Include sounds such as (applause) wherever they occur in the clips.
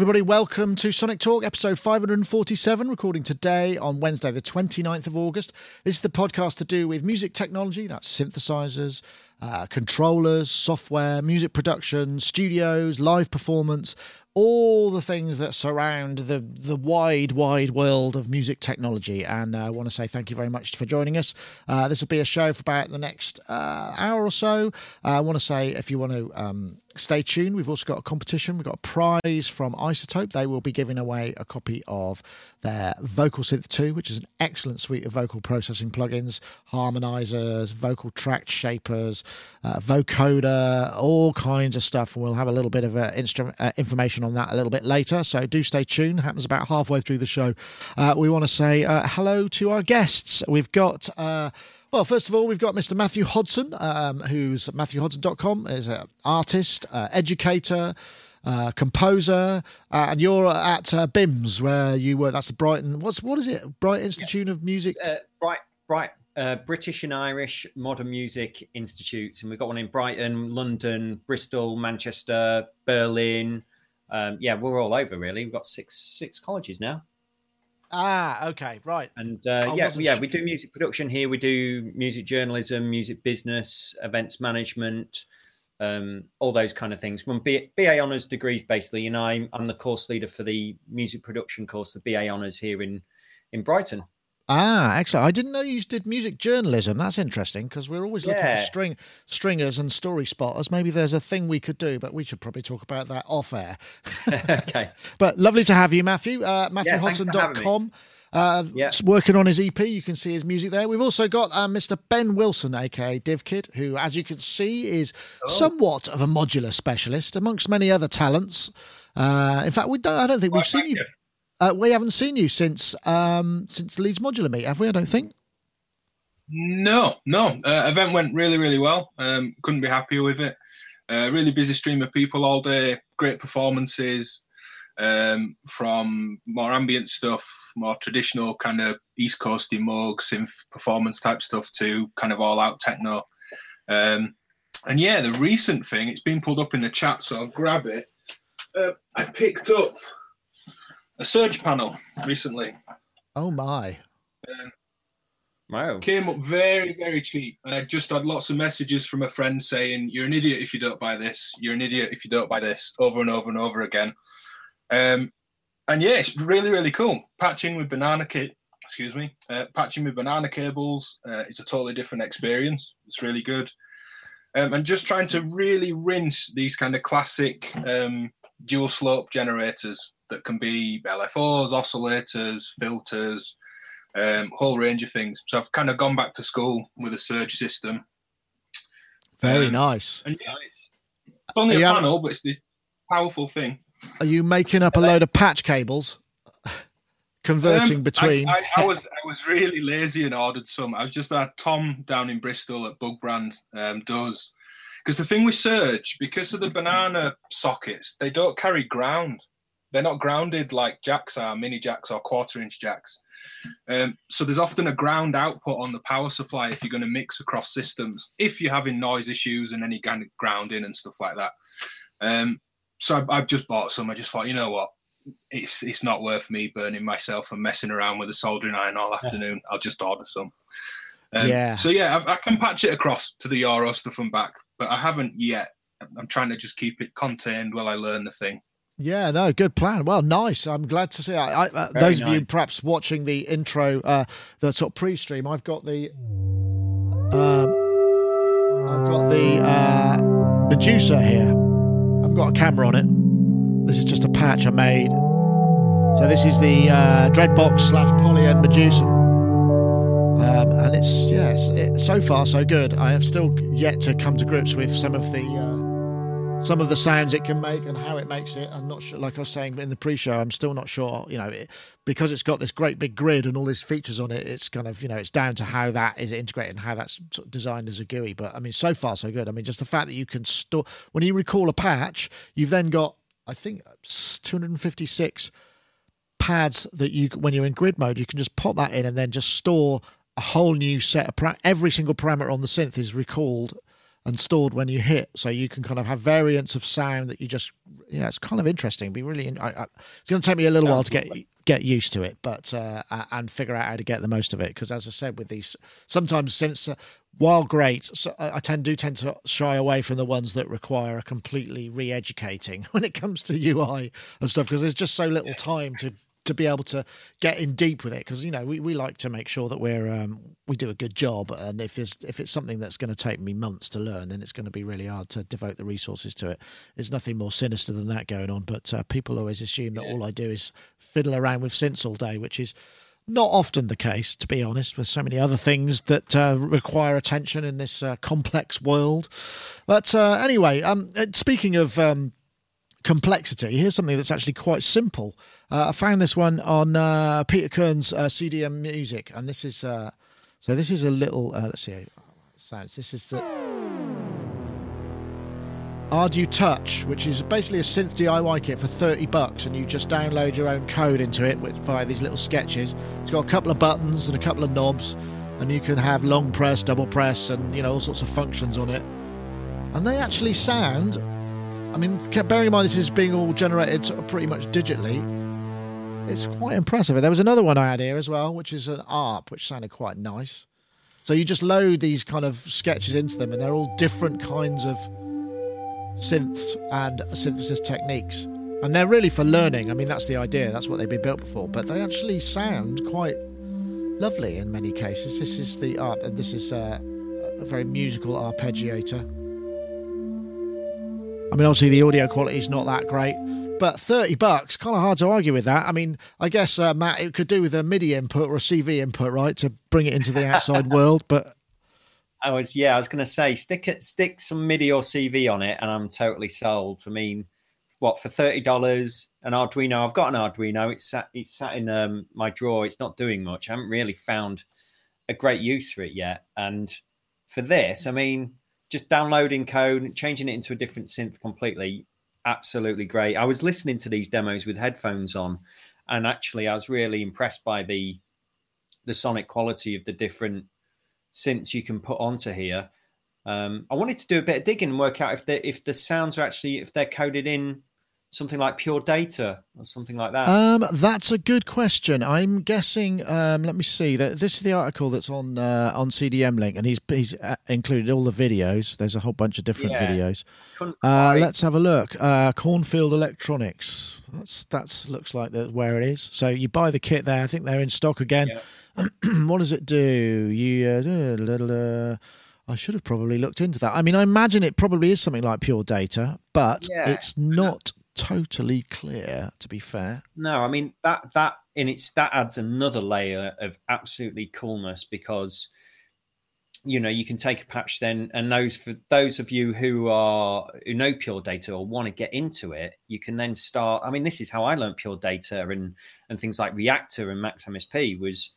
Everybody. Welcome to Sonic Talk, episode 547, recording today on Wednesday, the 29th of August. This is the podcast to do with music technology, that's synthesizers, uh, controllers, software, music production, studios, live performance, all the things that surround the the wide, wide world of music technology. And uh, I want to say thank you very much for joining us. Uh, this will be a show for about the next uh, hour or so. Uh, I want to say if you want to. Um, stay tuned. We've also got a competition. We've got a prize from iZotope. They will be giving away a copy of their VocalSynth 2, which is an excellent suite of vocal processing plugins, harmonizers, vocal tract shapers, uh, vocoder, all kinds of stuff. And we'll have a little bit of uh, uh, information on that a little bit later. So do stay tuned. Happens about halfway through the show. Uh, we want to say uh, hello to our guests. We've got. Well, first of all, we've got Mr. Matthew Hodson, um, who's MatthewHodson.com, is an artist, uh, educator, uh, composer, uh, and you're at uh, BIMS, where you work. That's the Brighton. What's what is it? Bright Institute yeah. of Music. Uh, Bright, Bright, uh, British and Irish Modern Music Institutes, and we've got one in Brighton, London, Bristol, Manchester, Berlin. Um, yeah, we're all over really. We've got six six colleges now. Ah, okay, right. And uh, yeah, yeah, we do music production here. We do music journalism, music business, events management, um, all those kind of things. From BA, BA honors degrees, basically. and I'm, I'm the course leader for the music production course, the BA honors here in in Brighton. Ah, excellent. I didn't know you did music journalism. That's interesting because we're always looking yeah. for string stringers and story spotters. Maybe there's a thing we could do, but we should probably talk about that off air. (laughs) (laughs) okay. But lovely to have you, Matthew. Uh, MatthewHodson.com. Uh, yeah. working on his EP. You can see his music there. We've also got uh, Mr. Ben Wilson, aka DivKid, who, as you can see, is oh. somewhat of a modular specialist amongst many other talents. Uh, in fact, we don't, I don't think we've seen you. you. Uh, we haven't seen you since um, since the Leeds Modular Meet, have we? I don't think. No, no. Uh, event went really, really well. Um, couldn't be happier with it. Uh, really busy stream of people all day. Great performances um, from more ambient stuff, more traditional kind of East Coasty Moog synth performance type stuff to kind of all out techno. Um, and yeah, the recent thing, it's been pulled up in the chat, so I'll grab it. Uh, I picked up a Serge panel recently. Oh my! Um, wow! Came up very very cheap, and I just had lots of messages from a friend saying, "You're an idiot if you don't buy this. You're an idiot if you don't buy this." Over and over and over again. Um, and yeah, it's really really cool. Patching with banana kit. Excuse me. Uh, patching with banana cables. Uh, it's a totally different experience. It's really good. Um, and just trying to really rinse these kind of classic um, dual slope generators that can be LFOs, oscillators, filters, um, whole range of things. So I've kind of gone back to school with a Serge system. Very um, nice. And yeah, it's, it's only a panel, but it's the powerful thing. Are you making up a load of patch cables? (laughs) Converting um, between. I, I, I, was I was really lazy and ordered some. I was just at Tom down in Bristol at Bug Brand um, does because the thing with Serge because of the banana sockets they don't carry ground they're not grounded like jacks are, mini jacks or quarter inch jacks. Um, so there's often a ground output on the power supply if you're going to mix across systems, if you're having noise issues and any kind of grounding and stuff like that. Um, so I've, I've just bought some. I just thought, you know what, it's it's not worth me burning myself and messing around with a soldering iron all afternoon. I'll just order some. Um, yeah. So yeah, I, I, can patch it across to the Euro stuff and back, but I haven't yet. I'm trying to just keep it contained while I learn the thing. Yeah, no, good plan. Well, nice. I'm glad to see. I, I, uh, those nice. of you perhaps watching the intro, uh, the sort of pre-stream, I've got the, um, I've got the uh, Medusa here. I've got a camera on it. This is just a patch I made. So this is the uh, Dreadbox slash Polyend Medusa. Um, and it's yes, it, so far so good. I have still yet to come to grips with some of the uh, some of the sounds it can make and how it makes it. I'm not sure, like I was saying in the pre-show, I'm still not sure. You know, it, because it's got this great big grid and all these features on it. It's kind of you know, it's down to how that is integrated and how that's designed as a GUI. But I mean, so far so good. I mean, just the fact that you can store when you recall a patch, you've then got I think 256 pads that you when you're in grid mode, you can just pop that in and then just store a whole new set of pra- every single parameter on the synth is recalled and stored when you hit. So you can kind of have variants of sound that you just yeah, it's kind of interesting. It'd be really. I, I, it's going to take me a little while to get get used to it, but uh, and figure out how to get the most of it. Because as I said, with these, sometimes since uh, while great, so I tend do tend to shy away from the ones that require a completely re-educating (laughs) when it comes to UI and stuff because there's just so little time to to be able to get in deep with it because you know we, we like to make sure that we're um, we do a good job and if it's if it's something that's going to take me months to learn then it's going to be really hard to devote the resources to it there's nothing more sinister than that going on but uh, people always assume that yeah. all I do is fiddle around with synths all day which is not often the case to be honest with so many other things that uh, require attention in this uh, complex world but uh, anyway um, uh, speaking of um, complexity. Here's something that's actually quite simple. Uh, I found this one on uh, Peter Kirn's uh, CDM Music, and this is uh, so. This is a little. Uh, let's see sounds. This is the ArduTouch, which is basically a synth DIY kit for 30 bucks, and you just download your own code into it via these little sketches. It's got a couple of buttons and a couple of knobs, and you can have long press, double press, and you know all sorts of functions on it. And they actually sound I mean, bearing in mind this is being all generated sort of pretty much digitally, it's quite impressive. There was another one I had here as well, which is an ARP, which sounded quite nice. So you just load these kind of sketches into them, and they're all different kinds of synths and synthesis techniques. And they're really for learning. I mean, that's the idea. That's what they've been built for. But they actually sound quite lovely in many cases. This is the art. This is uh, a very musical arpeggiator. I mean, obviously the audio quality is not that great, but 30 bucks, kind of hard to argue with that. I mean, I guess, uh, Matt, it could do with a MIDI input or a CV input, right, to bring it into the outside (laughs) world, but. I was, yeah, I was going to say, stick it, stick some MIDI or CV on it, and I'm totally sold. I mean, what for thirty dollars an Arduino? I've got an Arduino. It's sat, it's sat in um, my drawer. It's not doing much. I haven't really found a great use for it yet. And for this, I mean, just downloading code, changing it into a different synth completely, absolutely great. I was listening to these demos with headphones on, and actually, I was really impressed by the the sonic quality of the different synths you can put onto here. Um, I wanted to do a bit of digging and work out if the if the sounds are actually if they're coded in something like pure data or something like that? Um, that's a good question. I'm guessing. Um, let me see. That this is the article that's on uh, on CDM link, and he's he's uh, included all the videos. There's a whole bunch of different yeah. videos. Uh, let's have a look. Uh, Cornfield Electronics. That's that's looks like the, where it is. So you buy the kit there. I think they're in stock again. Yeah. (clears throat) what does it do? You. Uh, I should have probably looked into that. I mean, I imagine it probably is something like pure data, but yeah. it's not totally clear. To be fair, no, I mean that that in its that adds another layer of absolutely coolness because you know you can take a patch then and those for those of you who are who know pure data or want to get into it you can then start i mean this is how i learned pure data and and things like Reaktor and max msp was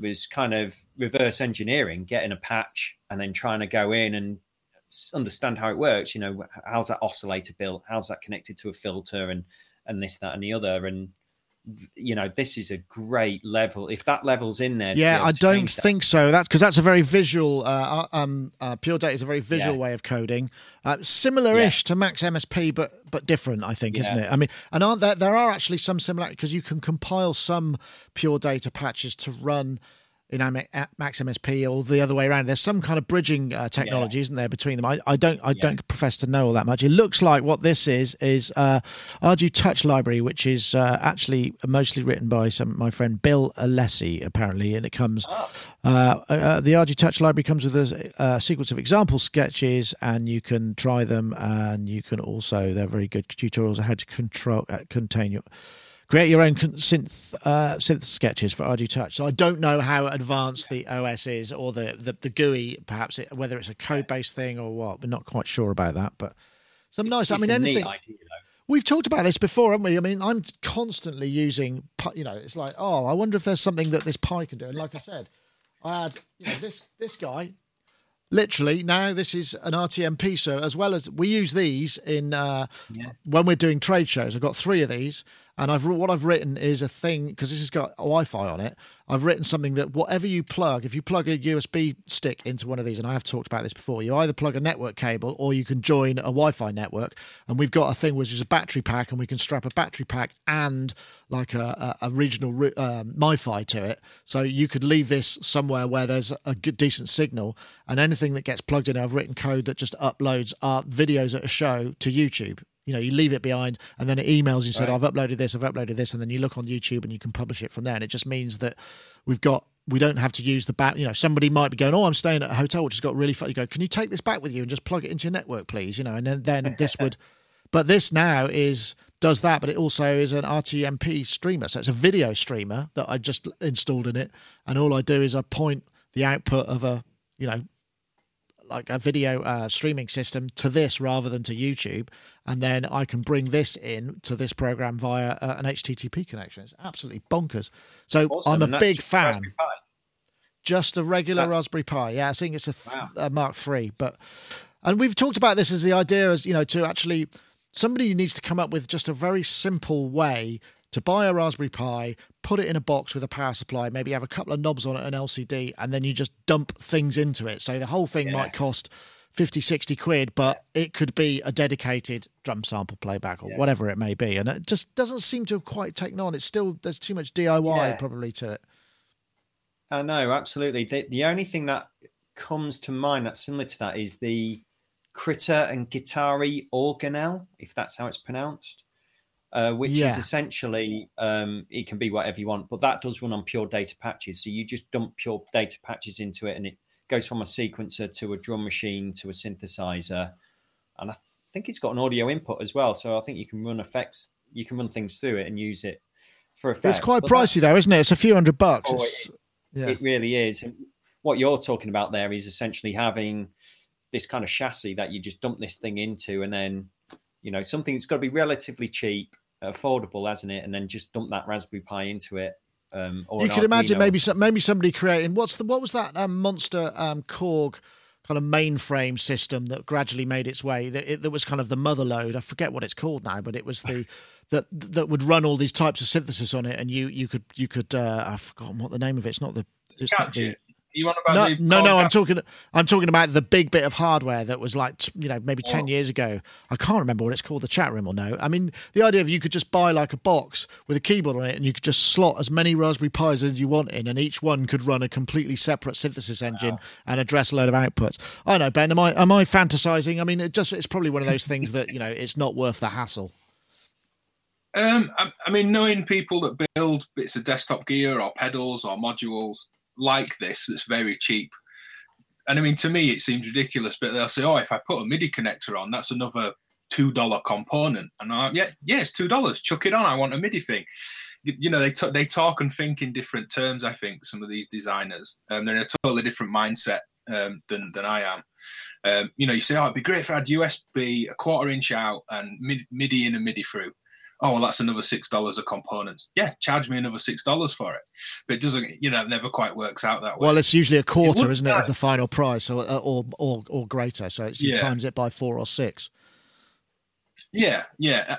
was kind of reverse engineering getting a patch and then trying to go in and understand how it works. You know, how's that oscillator built? How's that connected to a filter and and this, that, and the other? And you know, this is a great level. If that level's in there, yeah, I don't think that. so. That's because that's a very visual. Uh, uh, um, uh, Pure Data is a very visual yeah. way of coding, uh, similar-ish yeah. to Max MSP, but but different. I think, yeah. isn't it? I mean, and aren't there? There are actually some similarities because you can compile some Pure Data patches to run in Max MSP or the other way around. There's some kind of bridging uh, technology, yeah. isn't there, between them? I, I don't I yeah. don't profess to know all that much. It looks like what this is is uh, ArduTouch Library, which is uh, actually mostly written by some my friend Bill Alessi, apparently, and it comes. Oh. Uh, uh, the ArduTouch Library comes with a, sequence of example sketches, and you can try them, and you can also they're very good tutorials on how to control uh, contain your create your own synth uh, synth sketches for ArduTouch. So I don't know how advanced the OS is or the the, the GUI, perhaps it, whether it's a code based thing or what. We're not quite sure about that, but some nice. I mean, anything. Idea, We've talked about this before, haven't we? I mean, I'm constantly using, you know, it's like, oh, I wonder if there's something that this Pi can do. And like I said, I had, you know, this this guy literally now this is an RTMP so as well as we use these in uh, yeah. when we're doing trade shows. I've got three of these, and I've what I've written is a thing because this has got Wi-Fi on it. I've written something that whatever you plug, if you plug a USB stick into one of these, and I have talked about this before, you either plug a network cable or you can join a Wi-Fi network. And we've got a thing which is a battery pack, and we can strap a battery pack and like a, a, a regional um, MiFi to it. So you could leave this somewhere where there's a good decent signal, and anything that gets plugged in, I've written code that just uploads our videos at a show to YouTube you know you leave it behind and then it emails you said right. i've uploaded this i've uploaded this and then you look on youtube and you can publish it from there. And it just means that we've got we don't have to use the back you know somebody might be going oh i'm staying at a hotel which has got really fun you go can you take this back with you and just plug it into your network please? You know and then then this (laughs) would but this now is does that but it also is an rtmp streamer. So it's a video streamer that i just installed in it. And all i do is i point the output of a you know like a video uh, streaming system to this rather than to YouTube, and then I can bring this in to this program via uh, an HTTP connection. It's absolutely bonkers. So awesome. I'm a big fan. Just a regular That's... Raspberry Pi. Yeah, I think it's a, th- wow. a Mark III, but and we've talked about this as the idea as you know to actually somebody needs to come up with just a very simple way to buy a Raspberry Pi, put it in a box with a power supply, maybe have a couple of knobs on it, an LCD, and then you just dump things into it. So the whole thing yeah. might cost 50, 60 quid, but yeah. it could be a dedicated drum sample playback or yeah. whatever it may be. And it just doesn't seem to have quite taken on. It's still, there's too much DIY probably to it. I know, absolutely. The, the only thing that comes to mind that's similar to that is the Critter and Guitari organelle, if that's how it's pronounced uh, which yeah. is essentially um, it can be whatever you want, but that does run on pure data patches. So you just dump pure data patches into it, and it goes from a sequencer to a drum machine to a synthesizer, and I th- think it's got an audio input as well. So I think you can run effects, you can run things through it and use it for effects. It's quite but pricey though, isn't it? It's a few hundred bucks. Oh, it, yeah. it really is. And what you're talking about there is essentially having this kind of chassis that you just dump this thing into, and then you know something that's got to be relatively cheap affordable, hasn't it? And then just dump that Raspberry Pi into it. Um, you could imagine maybe some, maybe somebody creating what's the what was that um, monster um, Korg kind of mainframe system that gradually made its way that, it, that was kind of the mother load. I forget what it's called now, but it was the (laughs) that that would run all these types of synthesis on it, and you you could you could uh, I've forgotten what the name of it. It's not the it's not the, you want about no, no, no. I'm talking. I'm talking about the big bit of hardware that was like, you know, maybe ten oh. years ago. I can't remember what it's called. The chat room or no? I mean, the idea of you could just buy like a box with a keyboard on it, and you could just slot as many Raspberry Pis as you want in, and each one could run a completely separate synthesis engine wow. and address a load of outputs. I know, Ben. Am I am I fantasizing? I mean, it just it's probably one of those things that you know it's not worth the hassle. Um, I, I mean, knowing people that build bits of desktop gear or pedals or modules like this that's very cheap and I mean, to me, it seems ridiculous, but they'll say, "Oh, if I put a MIDI connector on, that's another two dollar component." And I'm like, "Yeah, yeah, it's two dollars. Chuck it on. I want a MIDI thing." You know, they t- they talk and think in different terms. I think some of these designers, um, they're in a totally different mindset um, than than I am. Um, you know, you say, "Oh, it'd be great if I had USB, a quarter inch out, and MIDI in and MIDI through." Oh, well, that's another six dollars of components. Yeah, charge me another six dollars for it. But it doesn't, you know, it never quite works out that way. Well, it's usually a quarter, is isn't it, of the final price, or uh, or or, or greater. So it's, yeah. times it by four or six. Yeah, yeah.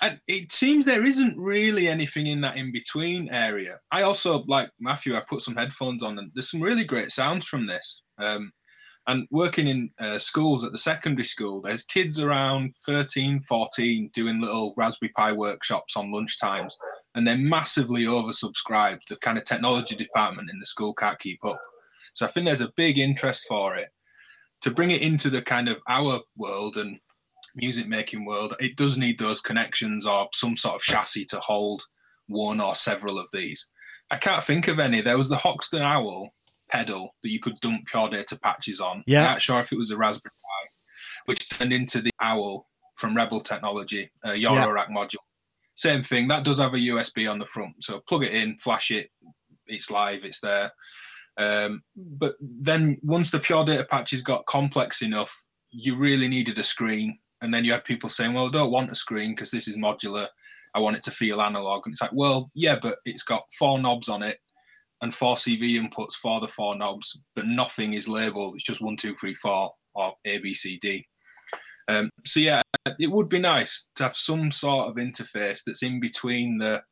And it seems there isn't really anything in that in between area. I also like Matthew. I put some headphones on, and there's some really great sounds from this. Um, and working in uh, schools at the secondary school, there's kids around 13, 14 doing little Raspberry Pi workshops on lunch times, and they're massively oversubscribed. The kind of technology department in the school can't keep up. So I think there's a big interest for it. To bring it into the kind of our world and music making world, it does need those connections or some sort of chassis to hold one or several of these. I can't think of any. There was the Hoxton Owl, pedal that you could dump pure data patches on. Yeah. I'm not sure if it was a Raspberry Pi, which turned into the Owl from Rebel Technology, a Eurorack yeah. module. Same thing. That does have a USB on the front, so plug it in, flash it. It's live. It's there. Um, but then once the pure data patches got complex enough, you really needed a screen. And then you had people saying, "Well, I don't want a screen because this is modular. I want it to feel analog." And it's like, well, yeah, but it's got four knobs on it and four CV inputs for the four knobs, but nothing is labeled. It's just one, two, three, four, or A, B, C, D. Um, so yeah, it would be nice to have some sort of interface that's in between the,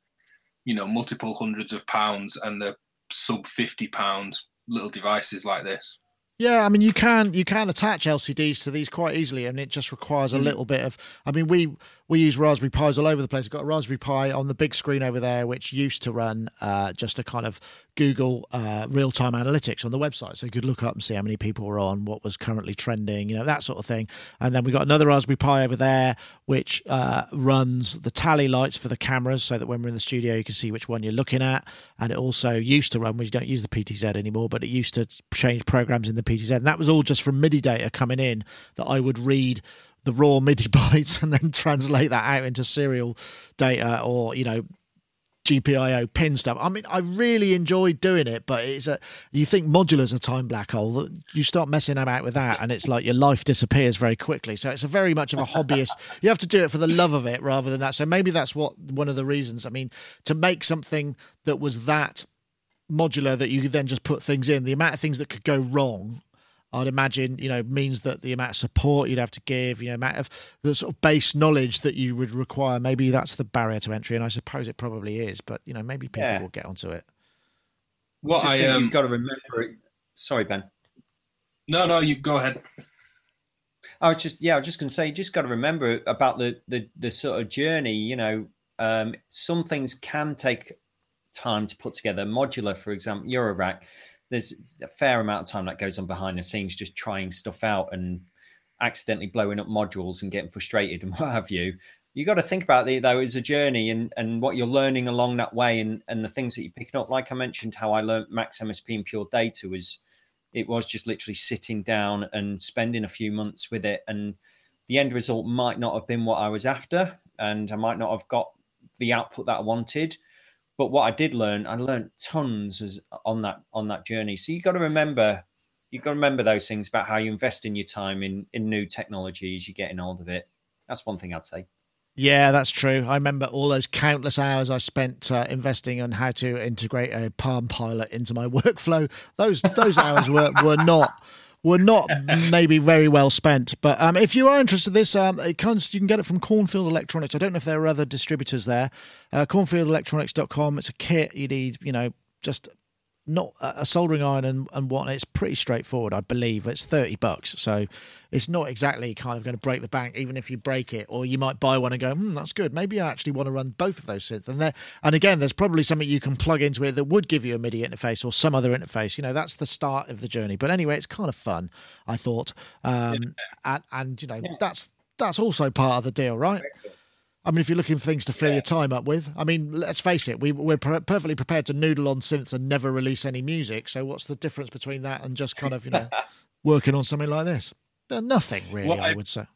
you know, multiple hundreds of pounds and the sub fifty pound little devices like this. Yeah, I mean you can you can attach LCDs to these quite easily, and it just requires a mm. little bit of. I mean, we we use Raspberry Pis all over the place. We've got a Raspberry Pi on the big screen over there, which used to run uh, just a kind of Google uh, real time analytics on the website, so you could look up and see how many people were on, what was currently trending, you know that sort of thing. And then we got another Raspberry Pi over there, which uh, runs the tally lights for the cameras, so that when we're in the studio, you can see which one you're looking at. And it also used to run. We don't use the PTZ anymore, but it used to change programs in the PTZ, and that was all just from MIDI data coming in that I would read the raw (laughs) MIDI bytes and then (laughs) translate that out into serial data or you know GPIO pin stuff. I mean, I really enjoyed doing it, but it's a you think modular's a time black hole. You start messing about with that, and it's like your life disappears very quickly. So it's a very much of a hobbyist. you have to do it for the love of it rather than that. So maybe that's what one of the reasons. I mean, to make something that was that modular that you could then just put things in, the amount of things that could go wrong I'd imagine, you know, means that the amount of support you'd have to give, you know, amount of the sort of base knowledge that you would require, maybe that's the barrier to entry, and I suppose it probably is. But you know, maybe people yeah. will get onto it. What I um, you've got to remember. Sorry, Ben. No, no, you go ahead. I was just yeah, I was just going to say, you just got to remember about the the the sort of journey. You know, um, some things can take time to put together. Modular, for example, Eurorack there's a fair amount of time that goes on behind the scenes just trying stuff out and accidentally blowing up modules and getting frustrated and (laughs) what have you. You got to think about it though as a journey and and what you're learning along that way and and the things that you're picking up. Like i mentioned how i learned max msp and pure data was it was just literally sitting down and spending a few months with it. And the end result might not have been what i was after and i might not have got the output that i wanted but what I did learn, I learned tons as, on that on that journey. So you've got to remember, you've got to remember those things about how you invest in your time in in new technologies. You're getting hold of it. That's one thing I'd say. Yeah, that's true. I remember all those countless hours I spent uh, investing on how to integrate a Palm Pilot into my (laughs) workflow. Those those hours were were not were not (laughs) maybe very well spent. But um, if you are interested in this, um, it comes, you can get it from Cornfield Electronics. I don't know if there are other distributors there. Uh, cornfieldelectronics.com. It's a kit. You need, you know, just not a soldering iron and, and whatnot. It's pretty straightforward, I believe. It's 30 bucks. So it's not exactly kind of going to break the bank, even if you break it. Or you might buy one and go, hmm, that's good. Maybe I actually want to run both of those synths. And, there, and again, there's probably something you can plug into it that would give you a MIDI interface or some other interface. You know, that's the start of the journey. But anyway, it's kind of fun, I thought. Um, yeah. and, and, you know, yeah. that's that's also part of the deal, right? I mean, if you're looking for things to fill yeah. your time up with, I mean, let's face it, we, we're per- perfectly prepared to noodle on synths and never release any music. So, what's the difference between that and just kind of, you know, (laughs) working on something like this? They're nothing really, well, I, I would say.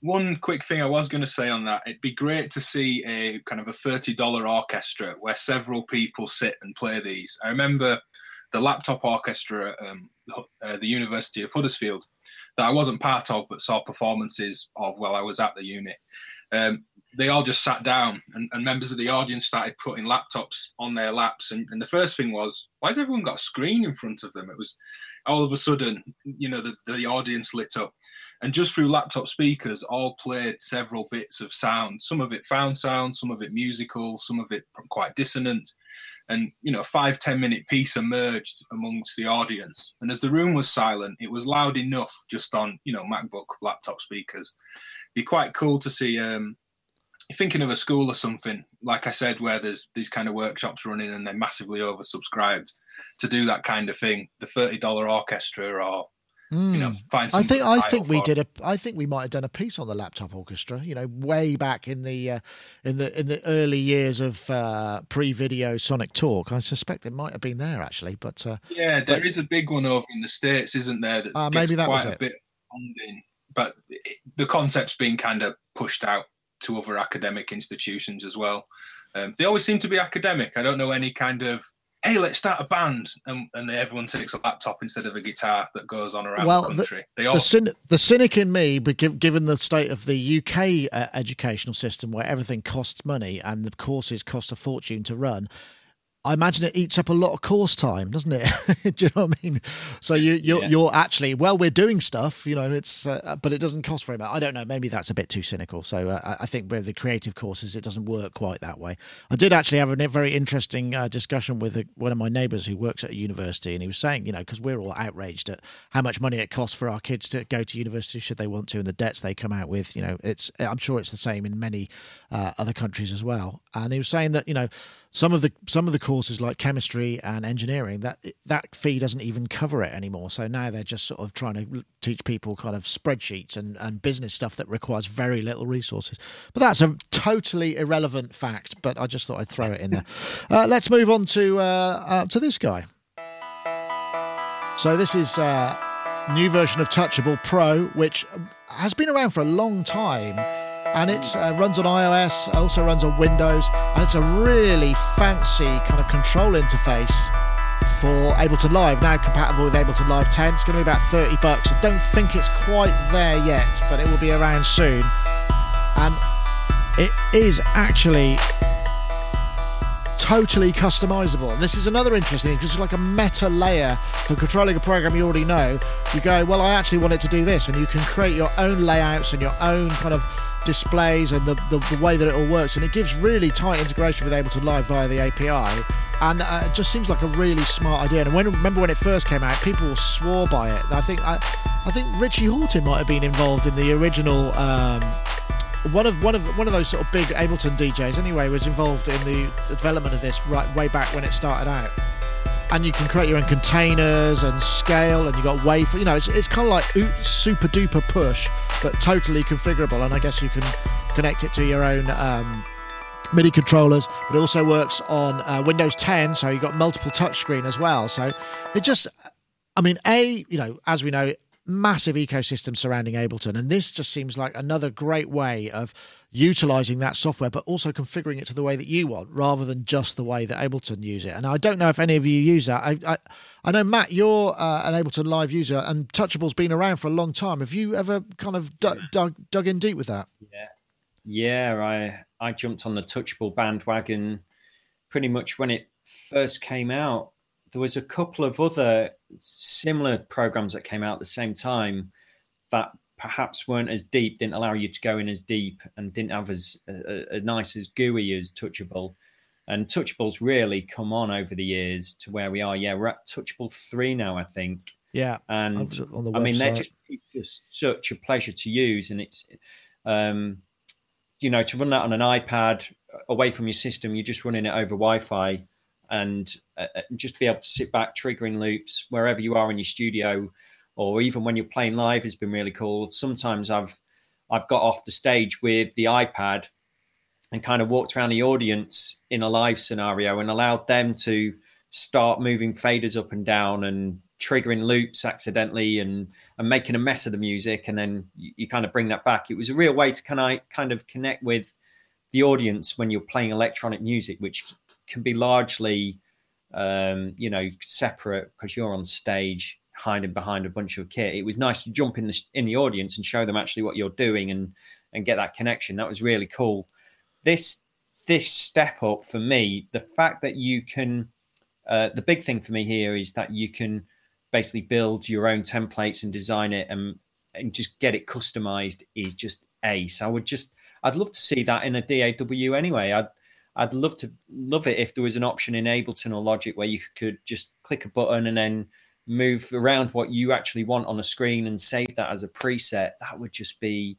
One quick thing I was going to say on that: it'd be great to see a kind of a thirty-dollar orchestra where several people sit and play these. I remember the laptop orchestra at um, uh, the University of Huddersfield that I wasn't part of, but saw performances of while I was at the uni um, they all just sat down and, and, members of the audience started putting laptops on their laps. And, and, the first thing was, why has everyone got a screen in front of them? It was all of a sudden, you know, the, the audience lit up. And just through laptop speakers, all played several bits of sound. Some of it found sound, some of it musical, some of it quite dissonant. And, you know, a five ten minute piece emerged amongst the audience. And as the room was silent, it was loud enough just on, you know, MacBook laptop speakers be quite cool to see. Um, thinking of a school or something, like I said, where there's these kind of workshops running and they're massively oversubscribed, to do that kind of thing, the thirty dollar orchestra or Mm. You know, hmm. find I think I think we did a I think we might have done a piece on the laptop orchestra. You know, way back in the uh, in the in the early years of uh, pre-video Sonic Talk. I suspect it might have been there actually, but uh, yeah, there but, is a big one over in the states, isn't there? That uh, maybe that was a it. bit funding but the concept's been kind of pushed out to other academic institutions as well. Um, they always seem to be academic. I don't know any kind of hey, let's start a band, and, and everyone takes a laptop instead of a guitar that goes on around well, the country. The, all... the, cyn- the, cynic in me, but given the state of the UK uh, educational system where everything costs money and the courses cost a fortune to run, I imagine it eats up a lot of course time, doesn't it? (laughs) Do you know what I mean? So you you're, Yeah. you're actually well, we're doing stuff, you know. It's uh, but it doesn't cost very much. I don't know. Maybe that's a bit too cynical. So uh, I- I think with the creative courses, it doesn't work quite that way. I did actually have a very interesting uh, discussion with a, one of my neighbours who works at a university, and he was saying, you know, because we're all outraged at how much money it costs for our kids to go to university should they want to, and the debts they come out with. You know, it's I'm sure it's the same in many uh, other countries as well. And he was saying that you know some of the some of the courses like chemistry and engineering that that fee doesn't even cover it anymore. So now they're just sort of trying to teach people kind of spreadsheets and, and business stuff that requires very little resources. But that's a totally irrelevant fact. But I just thought I'd throw it in there. (laughs) uh, let's move on to uh, uh, to this guy. So this is a new version of Touchable Pro, which has been around for a long time, and it uh, runs on iOS, also runs on Windows, and it's a really fancy kind of control interface for Ableton Live. Now compatible with Ableton Live 10. It's going to be about 30 bucks. I don't think it's quite there yet, but it will be around soon. And it is actually totally customizable. And this is another interesting thing because it's like a meta layer for controlling a program you already know. You go, well, I actually want it to do this, and you can create your own layouts and your own kind of displays and the, the, the way that it all works. And it gives really tight integration with Ableton Live via the API. And uh, it just seems like a really smart idea. And when remember when it first came out, people swore by it. I think I, I think Richie Hawtin might have been involved in the original. Um, one of one of one of those sort of big Ableton DJs anyway was involved in the development of this right way back when it started out. And you can create your own containers and scale, and you got wave. You know, it's, it's kind of like super duper push, but totally configurable. And I guess you can connect it to your own um, MIDI controllers, but it also works on uh, Windows 10, so you've got multiple touchscreen as well. So it just, I mean, a you know, as we know, massive ecosystem surrounding Ableton, and this just seems like another great way of utilizing that software, but also configuring it to the way that you want, rather than just the way that Ableton use it. And I don't know if any of you use that. I I, I know Matt, you're uh, an Ableton Live user, and Touchable's been around for a long time. Have you ever kind of dug, dug, dug in deep with that? Yeah, yeah. I I jumped on the Touchable bandwagon pretty much when it first came out. There was a couple of other similar programs that came out at the same time that perhaps weren't as deep, didn't allow you to go in as deep, and didn't have as a, a nice as GUI as Touchable. And Touchable's really come on over the years to where we are. Yeah, we're at Touchable three now, I think Yeah, and I mean they're just just such a pleasure to use, and it's um, you know to run that on an iPad away from your system, you're just running it over Wi-Fi, and uh, uh, just be able to sit back, triggering loops wherever you are in your studio, or even when you're playing live has been really cool. Sometimes I've I've got off the stage with the iPad and kind of walked around the audience in a live scenario and allowed them to start moving faders up and down and triggering loops accidentally and and making a mess of the music and then you, you kind of bring that back it was a real way to kind of kind of connect with the audience when you're playing electronic music which can be largely um you know separate because you're on stage hiding behind a bunch of kit it was nice to jump in the in the audience and show them actually what you're doing and and get that connection that was really cool this this step up for me the fact that you can uh, the big thing for me here is that you can basically build your own templates and design it and and just get it customized is just ace. I would just I'd love to see that in a DAW anyway. I'd I'd love to love it if there was an option in Ableton or Logic where you could just click a button and then move around what you actually want on a screen and save that as a preset. That would just be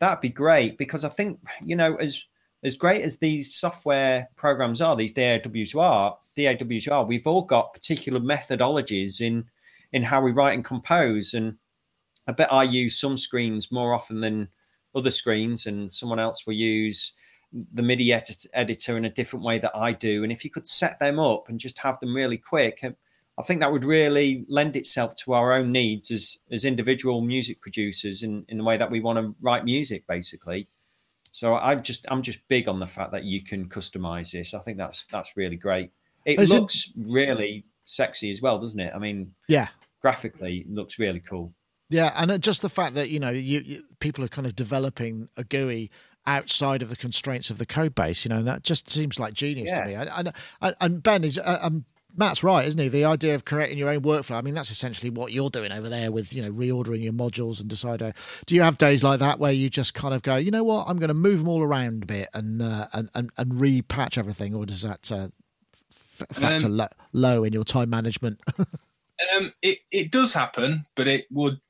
that'd be great because I think you know as as great as these software programs are, these DAWs are, DAWs are, we've all got particular methodologies in in how we write and compose. And I bet I use some screens more often than other screens, and someone else will use the MIDI edit- editor in a different way that I do. And if you could set them up and just have them really quick, uh, I think that would really lend itself to our own needs as as individual music producers in, in the way that we want to write music, basically. So I'm just I'm just big on the fact that you can customize this. I think that's that's really great. It Is it- looks really sexy as well, doesn't it? I mean, Yeah, graphically, it looks really cool. Yeah, and uh, just the fact that you know you, you people are kind of developing a GUI outside of the constraints of the code base. You know, that just seems like genius Yeah. to me. And, and, and Ben is. Uh, um, Matt's right, isn't he? The idea of creating your own workflow. I mean, that's essentially what you're doing over there with, you know, reordering your modules and decide. Uh, do you have days like that where you just kind of go, you know what, I'm going to move them all around a bit and uh, and, and and repatch everything, or does that uh, f- factor Um, lo- low in your time management? (laughs) Um, it it does happen, but it would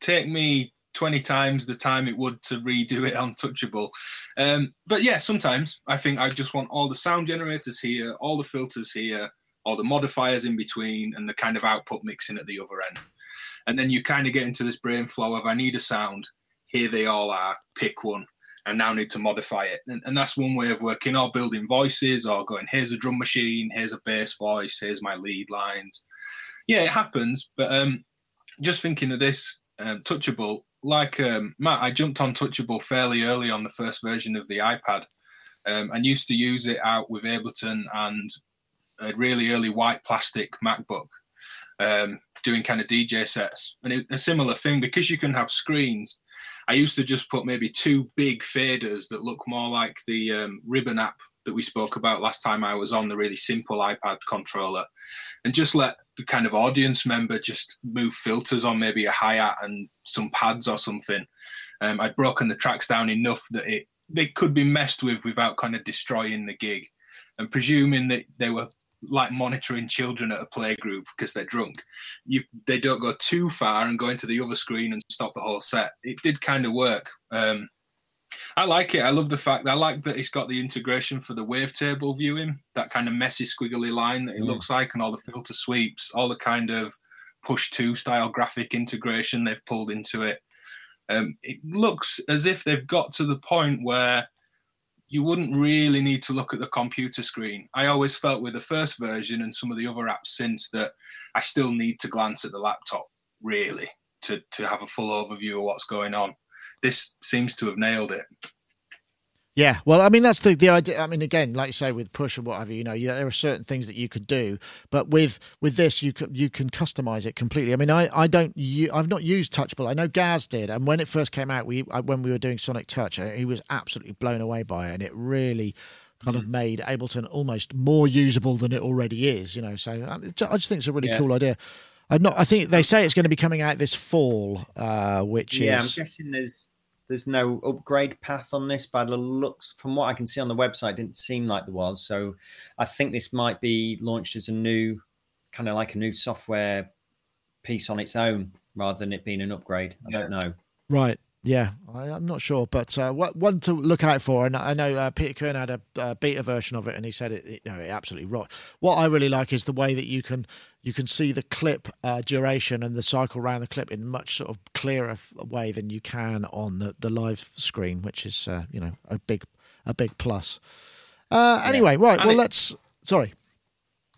take me twenty times the time it would to redo it (laughs) on Touchable. Um, but yeah, sometimes I think I just want all the sound generators here, all the filters here, all the modifiers in between, and the kind of output mixing at the other end. And then you kind of get into this brain flow of I need a sound. Here they all are. Pick one. I now need to modify it. And, and that's one way of working, or building voices, or going, here's a drum machine, here's a bass voice, here's my lead lines. Yeah, it happens. But um, just thinking of this, um, Touchable, like um, Matt, I jumped on Touchable fairly early on the first version of the iPad um, and used to use it out with Ableton and a really early white plastic MacBook um, doing kind of DJ sets. And it, a similar thing, because you can have screens, I used to just put maybe two big faders that look more like the um, Ribbon app that we spoke about last time I was on, the really simple iPad controller, and just let the kind of audience member just move filters on maybe a hi-hat and some pads or something. Um, I'd broken the tracks down enough that it they could be messed with without kind of destroying the gig. And presuming that they were like monitoring children at a playgroup because they're drunk, you they don't go too far and go into the other screen and stop the whole set. It did kind of work. Um, I like it. I love the fact I like that it's got the integration for the wavetable viewing, that kind of messy squiggly line that it looks like, and all the filter sweeps, all the kind of push to style graphic integration they've pulled into it. Um, it looks as if they've got to the point where you wouldn't really need to look at the computer screen. I always felt with the first version and some of the other apps since that I still need to glance at the laptop really to to have a full overview of what's going on. This seems to have nailed it. Yeah, well, I mean that's the the idea. I mean, again, like you say with push and whatever, you, you know, yeah, there are certain things that you could do, but with with this, you can you can customize it completely. I mean, I I don't u- I've not used Touchable. I know Gaz did, and when it first came out, we I, when we were doing Sonic Touch, uh, he was absolutely blown away by it, and it really kind of made Ableton almost more usable than it already is. You know, so um, I just think it's a really Yeah. cool idea. I'm not. I think they say it's going to be coming out this fall, uh, which yeah, is Yeah, I'm guessing there's there's no upgrade path on this by the looks from what I can see on the website. It didn't seem like there was. So I think this might be launched as a new kind of like a new software piece on its own rather than it being an upgrade. I don't know. Right. Yeah, I, I'm not sure, but uh, what one to look out for, and I know uh, Peter Kirn had a uh, beta version of it, and he said it, it, no, it absolutely rock. What I really like is the way that you can you can see the clip uh, duration and the cycle around the clip in much sort of clearer way than you can on the, the live screen, which is uh, you know a big a big plus. Uh, anyway, right. And Well, it- let's. Sorry.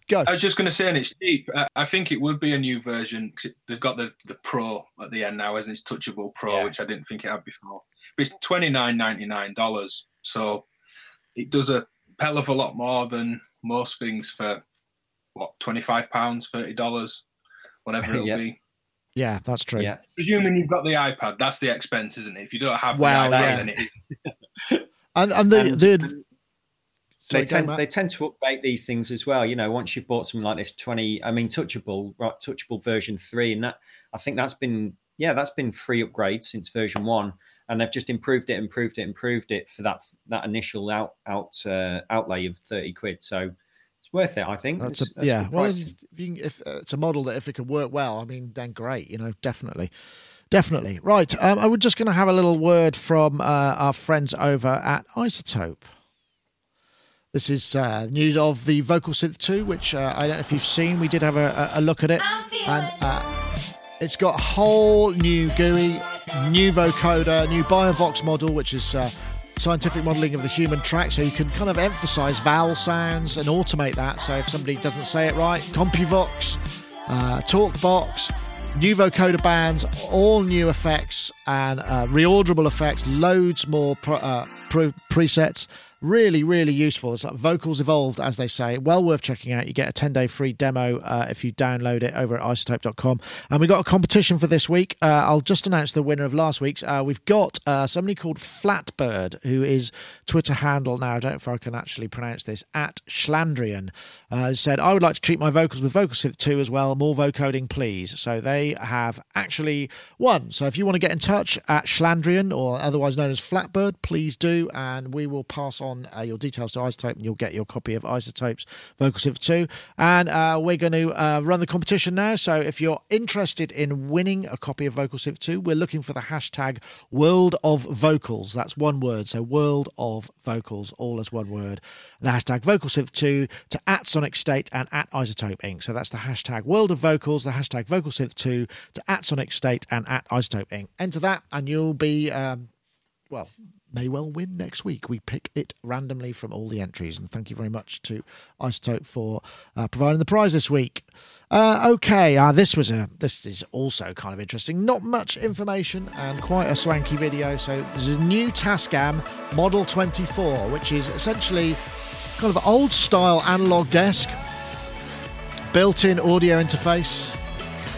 Go. I was just going to say, and it's cheap. I, I think it would be a new version because they've got the, the Pro at the end now, isn't it? It's Touchable Pro, Yeah. which I didn't think it had before. But it's twenty nine ninety nine dollars, so it does a hell of a lot more than most things for what twenty five pounds, thirty dollars, whatever it'll (laughs) Yep. be. Yeah, that's true. Yeah. Presuming you've got the iPad, that's the expense, isn't it? If you don't have Well, the iPad, yeah. then it is. (laughs) And and the And- the. They Sorry, go, tend, they tend to update these things as well. You know, once you've bought something like this 20, I mean, Touchable, right, Touchable version three, and that I think that's been, yeah, that's been free upgrades since version one, and they've just improved it, improved it, improved it for that that initial out out uh, outlay of thirty quid. So it's worth it, I think. That's It's- a, that's yeah. Well, if, can, if uh, it's a model that if it could work well, I mean, then great. You know, definitely, definitely. Right. Um, I was just going to have a little word from uh, our friends over at iZotope. This is uh, news of the VocalSynth 2, which uh, I don't know if you've seen. We did have a, a look at it, and uh, it's got a whole new GUI, new vocoder, new BioVox model, which is uh, scientific modeling of the human track. So you can kind of emphasize vowel sounds and automate that. So if somebody doesn't say it right, CompuVox, uh, TalkBox, new vocoder bands, all new effects and uh, reorderable effects, loads more pro- uh, pre- presets. Really, really useful. It's like vocals evolved, as they say. Well worth checking out. You get a 10 day free demo uh, if you download it over at izotope.com. And we've got a competition for this week. Uh, I'll just announce the winner of last week's. Uh, we've got uh, somebody called Flatbird, who is Twitter handle now. I don't know if I can actually pronounce this at Schlandrian. Uh, said, I would like to treat my vocals with VocalSynth 2 as well. More vocoding, please. So they have actually won. So if you want to get in touch at Schlandrian or otherwise known as Flatbird, please do. And we will pass on uh, your details to iZotope, and you'll get your copy of iZotope's Vocal VocalSynth 2. And uh, we're going to uh, run the competition now. So if you're interested in winning a copy of Vocal VocalSynth 2, we're looking for the hashtag World of Vocals. That's one word. So World of Vocals, all as one word. The hashtag Vocal VocalSynth 2 to at Sonic State and at iZotope Inc. So that's the hashtag World of Vocals, the hashtag Vocal VocalSynth 2 to at Sonic State and at iZotope Inc. Enter that and you'll be, um, well, may well win next week. We pick it randomly from all the entries. And thank you very much to iZotope for uh, providing the prize this week. Uh, okay, uh, this was a this is also kind of interesting. Not much information and quite a swanky video. So this is a new Tascam Model 24, which is essentially kind of old style analog desk, built-in audio interface.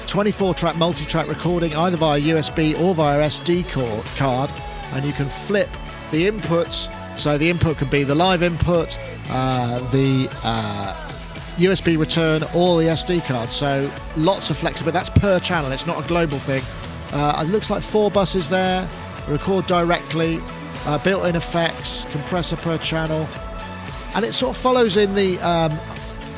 24 track multi track recording either via USB or via SD card, and you can flip the inputs. So the input could be the live input, uh, the uh, USB return, or the SD card. So lots of flexibility. That's per channel. It's not a global thing. Uh, it looks like four buses there. Record directly, uh, built-in effects, compressor per channel, and it sort of follows in the um,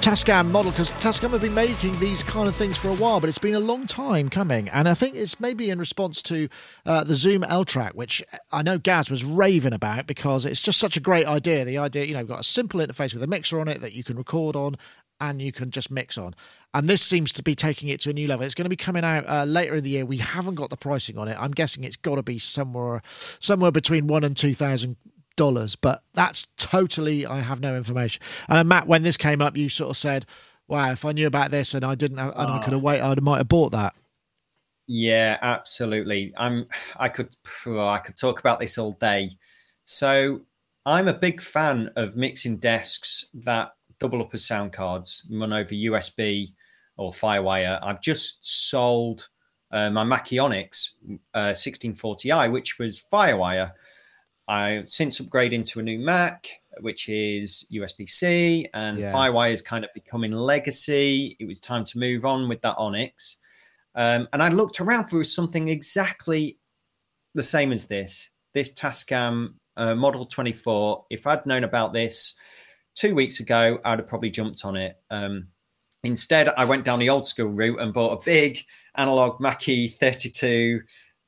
Tascam model because Tascam have been making these kind of things for a while, but it's been a long time coming. And I think it's maybe in response to uh, the Zoom L track, which I know Gaz was raving about because it's just such a great idea. The idea, you know, got a simple interface with a mixer on it that you can record on and you can just mix on. And this seems to be taking it to a new level. It's going to be coming out uh, later in the year. We haven't got the pricing on it. I'm guessing it's got to be somewhere somewhere between one and two thousand dollars, but that's totally I have no information. And Matt, when this came up, you sort of said, "Wow, if I knew about this and I didn't, have, and oh. I could have waited, I might have bought that." Yeah, absolutely. I'm. I could. I could talk about this all day. So I'm a big fan of mixing desks that double up as sound cards, run over USB or FireWire. I've just sold uh, my Mackie Onyx uh, 1640i, which was FireWire I since upgraded to a new Mac, which is USB C, and yeah. FireWire is kind of becoming legacy. It was time to move on with that Onyx. Um, and I looked around for something exactly the same as this this Tascam uh, Model 24. If I'd known about this two weeks ago, I'd have probably jumped on it. Um, instead, I went down the old school route and bought a big analog Mackie 32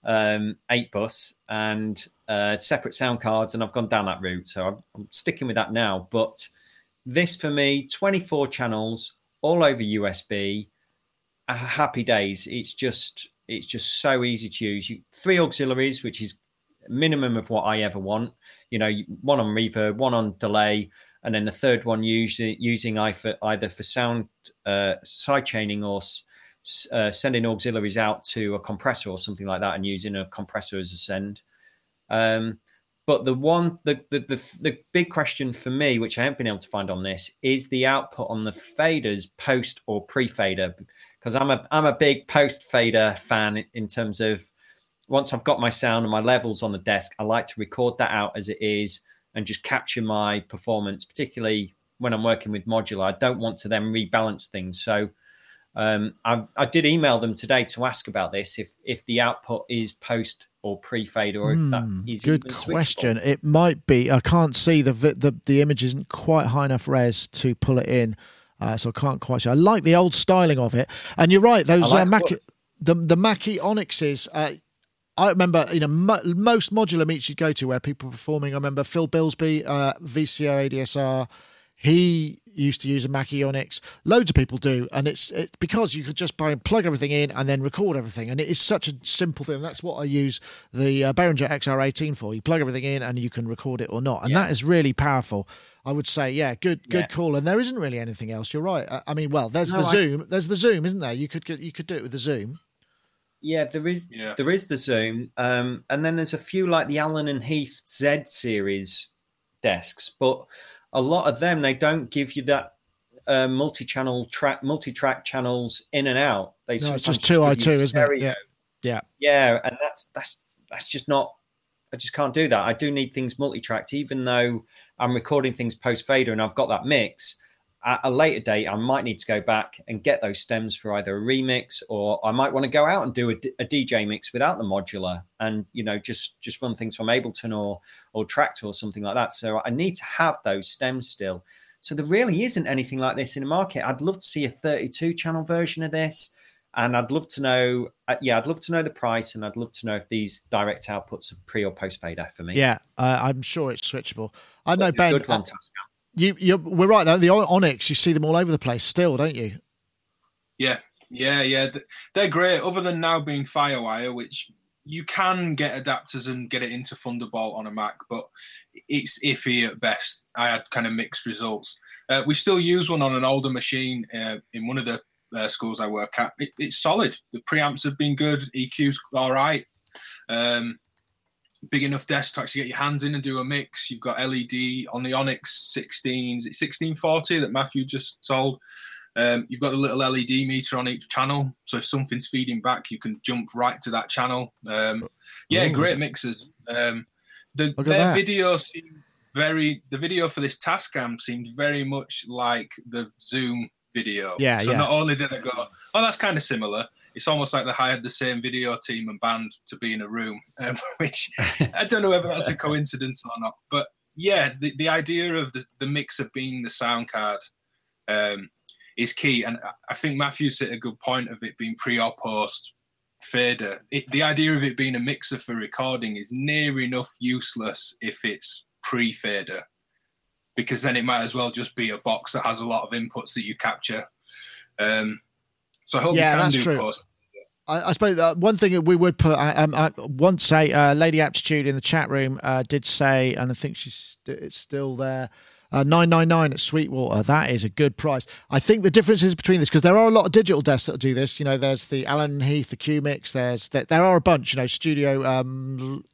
um, 8 bus and uh, separate sound cards, and I've gone down that route. So I'm, I'm sticking with that now. But this for me, 24 channels all over USB. Happy days. It's just it's just so easy to use. You, three auxiliaries, which is minimum of what I ever want. You know, one on reverb, one on delay, and then the third one using using either for sound uh, side chaining or uh, sending auxiliaries out to a compressor or something like that, and using a compressor as a send. Um, but the one, the, the, the the big question for me, which I haven't been able to find on this, is the output on the faders post or pre fader, because I'm a I'm a big post fader fan in terms of once I've got my sound and my levels on the desk, I like to record that out as it is and just capture my performance, particularly when I'm working with modular. I don't want to then rebalance things. So um, i did email them today to ask about this if if the output is post or pre-fade or if mm, that hmm, is good question it might be i can't see the, the the image isn't quite high enough res to pull it in uh, so i can't quite see i like the old styling of it and you're right those like uh, Mac- the the mackie onyxes uh, I remember, you know, mo- most modular meets you go to where people are performing. I remember Phil Bilsby, uh, VCO ADSR. He used to use a Mackie Onyx. Loads of people do, and it's it, because you could just buy and plug everything in and then record everything, and it is such a simple thing. That's what I use the uh, Behringer XR18 for. You plug everything in and you can record it or not, and yeah. that is really powerful. I would say, yeah, good, good yeah. call. And there isn't really anything else. You're right. I, I mean, well, there's no, the I... Zoom. There's the Zoom, isn't there? You could you could do it with the Zoom. Yeah, there is Yeah. there is the Zoom, um, and then there's a few like the Allen and Heath ZED series desks, but a lot of them they don't give you that uh, multi-channel track, multi-track channels in and out. They No, it's just two i two, isn't it? Yeah. Yeah. yeah, and that's that's that's just not. I just can't do that. I do need things multi-tracked, even though I'm recording things post fader and I've got that mix. At a later date, I might need to go back and get those stems for either a remix or I might want to go out and do a DJ mix without the modular and you know just just run things from Ableton or or Traktor or something like that. So I need to have those stems still. So there really isn't anything like this in the market. I'd love to see a 32 channel version of this. And I'd love to know, uh, yeah, I'd love to know the price, and I'd love to know if these direct outputs are pre or post fader for me. Yeah, uh, I'm sure it's switchable. I know, Ben. good one, uh. You, you, we're right though. The Onyx, you see them all over the place still, don't you? Yeah, yeah, yeah. They're great. Other than now being FireWire, which you can get adapters and get it into Thunderbolt on a Mac, but it's iffy at best. I had kind of mixed results. Uh, we still use one on an older machine uh, in one of the uh, schools I work at. It, it's solid. The preamps have been good. EQ's all right. Um, big enough desk to actually get your hands in and do a mix. You've got LED on the Onyx 16, is it 1640 that Matthew just sold. Um, you've got the little LED meter on each channel, so if something's feeding back, you can jump right to that channel. Um, yeah, Ooh. great mixers. Um, the, their that. video seemed very. The video for this Tascam seemed very much like the Zoom video. Yeah, So yeah. not only did I go, oh, that's kind of similar. It's almost like they hired the same video team and band to be in a room, (laughs) um, which (laughs) I don't know whether that's a coincidence or not. But yeah, the, the idea of the, the mixer being the sound card um, is key. And I- I think Matthew's hit a good point of it being pre or post fader. It, the idea of it being a mixer for recording is near enough useless if it's pre fader, because then it might as well just be a box that has a lot of inputs that you capture. Um, so I hope Yeah, you can that's do true. post. I, I suppose uh, one thing that we would put, I, um, I once a uh, Lady Aptitude in the chat room uh, did say, and I think she's it's still there. Uh, nine nine nine at Sweetwater. That is a good price. I think the difference is between this because there are a lot of digital desks that do this. You know, there's the Allen Heath, the Q Mix. There's there, there are a bunch. You know, Studio. Um,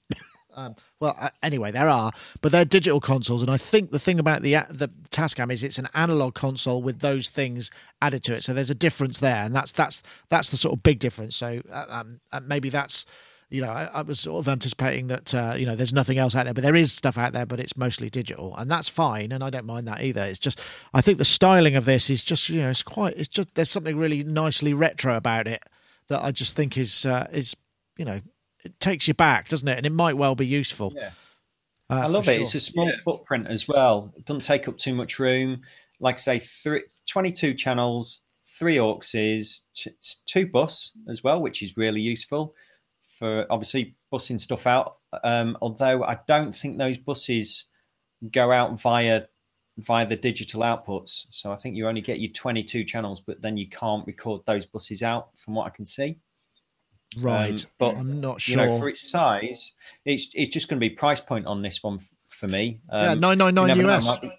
um, well, uh, anyway, there are, but they're digital consoles, and I think the thing about the the Tascam is it's an analog console with those things added to it. So there's a difference there, and that's that's that's the sort of big difference. So uh, um, uh, maybe that's you know I, I was sort of anticipating that uh, you know there's nothing else out there, but there is stuff out there, but it's mostly digital, and that's fine, and I don't mind that either. It's just I think the styling of this is just you know it's quite it's just there's something really nicely retro about it that I just think is uh, is you know it takes you back, doesn't it? And it might well be useful. Yeah. Uh, I love for it. It's a small Yeah. footprint as well. It doesn't take up too much room. Like I say, three, 22 channels, three auxes, t- two bus as well, which is really useful for obviously bussing stuff out. Um, although I don't think those buses go out via via the digital outputs. So I think you only get your 22 channels, but then you can't record those buses out from what I can see. Right. Um, but I'm not you sure. know, for its size, it's it's just going to be price point on this one f- for me. yeah, Um, nine nine you know, US. be-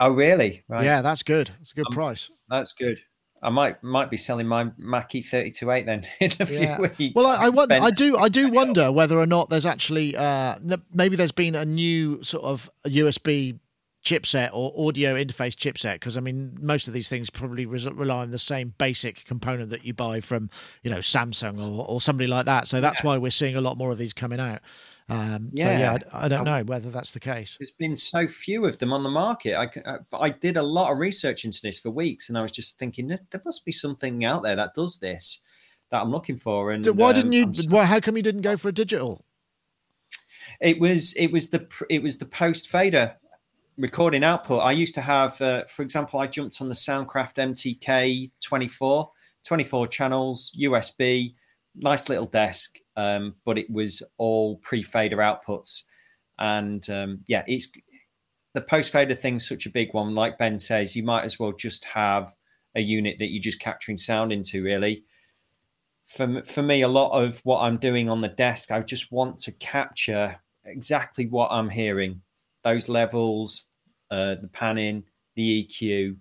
Oh, really? Right. Yeah, that's good. It's a good Um, price. that's good. I might might be selling my Mackie thirty two eight then (laughs) in a Yeah. few weeks. Well, I, I wonder. I do. I do (laughs) wonder whether or not there's actually uh, maybe there's been a new sort of USB chipset or audio interface chipset because I mean most of these things probably res- rely on the same basic component that you buy from you know Samsung or, or somebody like that. So that's why we're seeing a lot more of these coming out. Um, So yeah, Yeah. I, I don't know whether that's the case. There's been so few of them on the market. I, I- but I did a lot of research into this for weeks, and I was just thinking there, there must be something out there that does this that I'm looking for. And So why um, didn't you? Why? How come you didn't go for a digital? It was it was the it was the post fader recording output. I used to have, uh, for example, I jumped on the Soundcraft MTK 24, 24 channels, USB, nice little desk, um, but it was all pre fader outputs. And um, yeah, it's the post fader thing's such a big one. Like Ben says, you might as well just have a unit that you're just capturing sound into, really. For, for me, a lot of what I'm doing on the desk, I just want to capture exactly what I'm hearing those levels, uh, the panning, the EQ,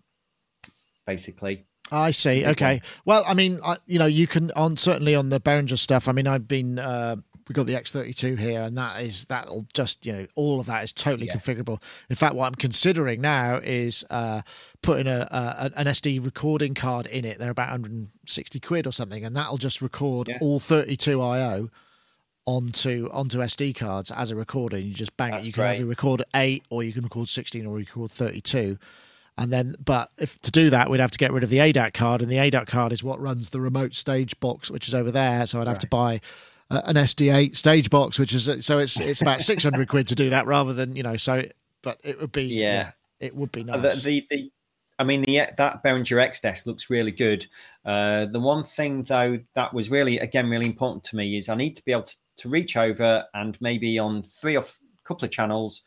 basically. I see. Okay. Well, I mean, I, you know, you can on certainly on the Behringer stuff. I mean, I've been uh, we got the X32 here, and that is that'll just you know all of that is totally yeah. configurable. In fact, what I'm considering now is uh, putting a, a, an SD recording card in it. They're about 160 quid or something, and that'll just record yeah. all 32 IO onto onto SD cards as a recorder. And you just bang That's it. You can either record eight, or you can record 16, or you can record 32. And then, but if to do that, we'd have to get rid of the ADAT card, and the ADAT card is what runs the remote stage box, which is over there. So I'd have right. to buy uh, an SD8 stage box, which is so it's it's about (laughs) 600 quid to do that rather than you know. So, but it would be yeah, yeah it would be uh, nice. The, the, the, I mean, the that Behringer X desk looks really good. Uh, the one thing though that was really again really important to me is I need to be able to, to reach over and maybe on three or a couple of channels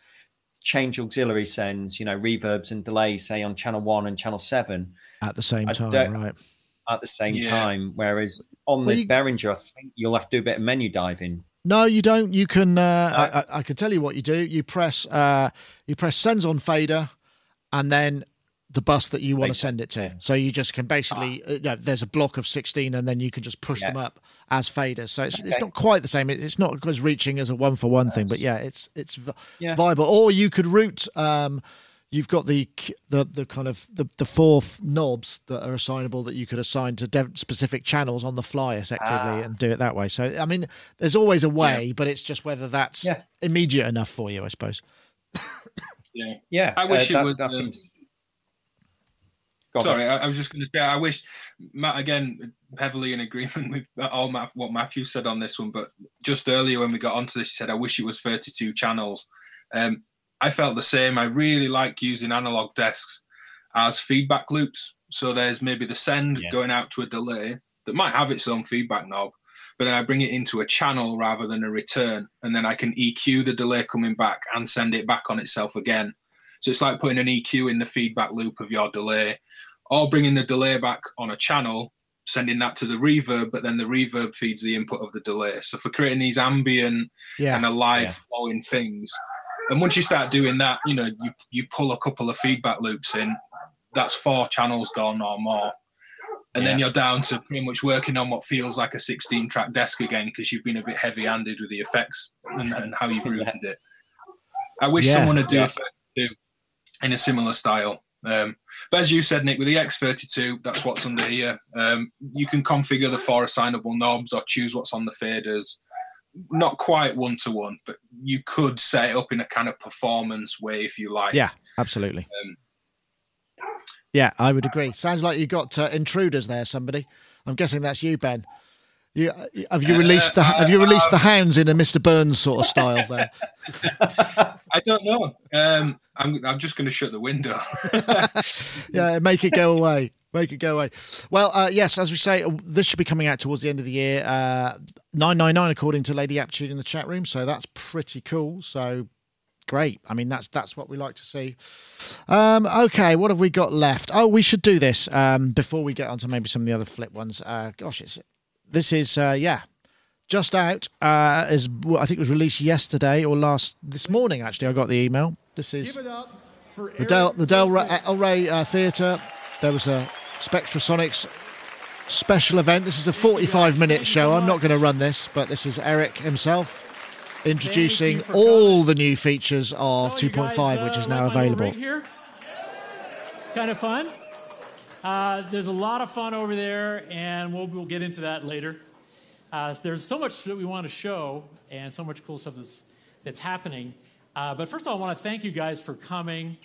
change auxiliary sends, you know, reverbs and delays, say on channel one and channel seven at the same time, right? At the same yeah. time, whereas on well, the you, Behringer, I think you'll have to do a bit of menu diving. No, you don't. You can. Uh, I, I, can tell you what you do. You press. Uh, you press sends on fader, and then the bus that you want to send it to. So you just can basically, ah. uh, you know, there's a block of 16 and then you can just push yeah. them up as faders. So it's, okay. it's not quite the same. It's not as reaching as a one for one thing, but yeah, it's, it's yeah. viable. Or you could route, um, you've got the, the, the kind of the, the four knobs that are assignable that you could assign to de- specific channels on the fly effectively ah. and do it that way. So, I mean, there's always a way, yeah. but it's just whether that's immediate enough for you, I suppose. yeah. Yeah. I wish uh, it that, was. Um, Sorry, I, I, was just going to say I wish Matt again heavily in agreement (laughs) with all Matt, what Matthew said on this one. But just earlier when we got onto this, he said I wish it was 32 channels. Um, I felt the same. I really like using analog desks as feedback loops. So there's maybe the send yeah. going out to a delay that might have its own feedback knob, but then I bring it into a channel rather than a return, and then I can EQ the delay coming back and send it back on itself again. So it's like putting an EQ in the feedback loop of your delay, or bringing the delay back on a channel, sending that to the reverb, but then the reverb feeds the input of the delay. So for creating these ambient yeah. kind of live yeah. flowing things. And once you start doing that, you know, you, you pull a couple of feedback loops in, that's four channels gone or more. And yeah. then you're down to pretty much working on what feels like a 16 track desk again because you've been a bit heavy handed with the effects and, and how you've (laughs) routed it. I wish someone would do yeah. a in a similar style. Um, but as you said, Nick, with the X32, that's what's under here. Um, you can configure the four assignable knobs or choose what's on the faders. Not quite one to one, but you could set it up in a kind of performance way if you like. Yeah, absolutely. Um, yeah, I would agree. Sounds like you got uh, intruders there. Somebody, I'm guessing that's you, Ben. You, have you released the Have you released the hounds in a Mr. Burns sort of style there? (laughs) I don't know. Um, I'm I'm just going to shut the window. (laughs) yeah, make it go away. Make it go away. Well, uh, yes, as we say, uh, this should be coming out towards the end of the year. Uh, nine nine nine, according to Lady Aptitude in the chat room. So that's pretty cool. So great. I mean, that's that's what we like to see. Um, okay, what have we got left? Oh, we should do this um, before we get on to maybe some of the other flip ones. Uh, gosh, it's this is uh, yeah, just out. Uh, is I think it was released yesterday or last this morning. Actually, I got the email. This is the Del the Del El Rey uh, Theatre. There was a Spectrasonics special event. This is a 45 minute show. I'm not going to run this, but this is Eric himself introducing all the new features of 2.5, which is uh, now available. It's kind of fun. Uh, there's a lot of fun over there, and we'll, we'll get into that later. Uh, there's so much that we want to show, and so much cool stuff that's, that's happening. Uh, but first of all, I want to thank you guys for coming.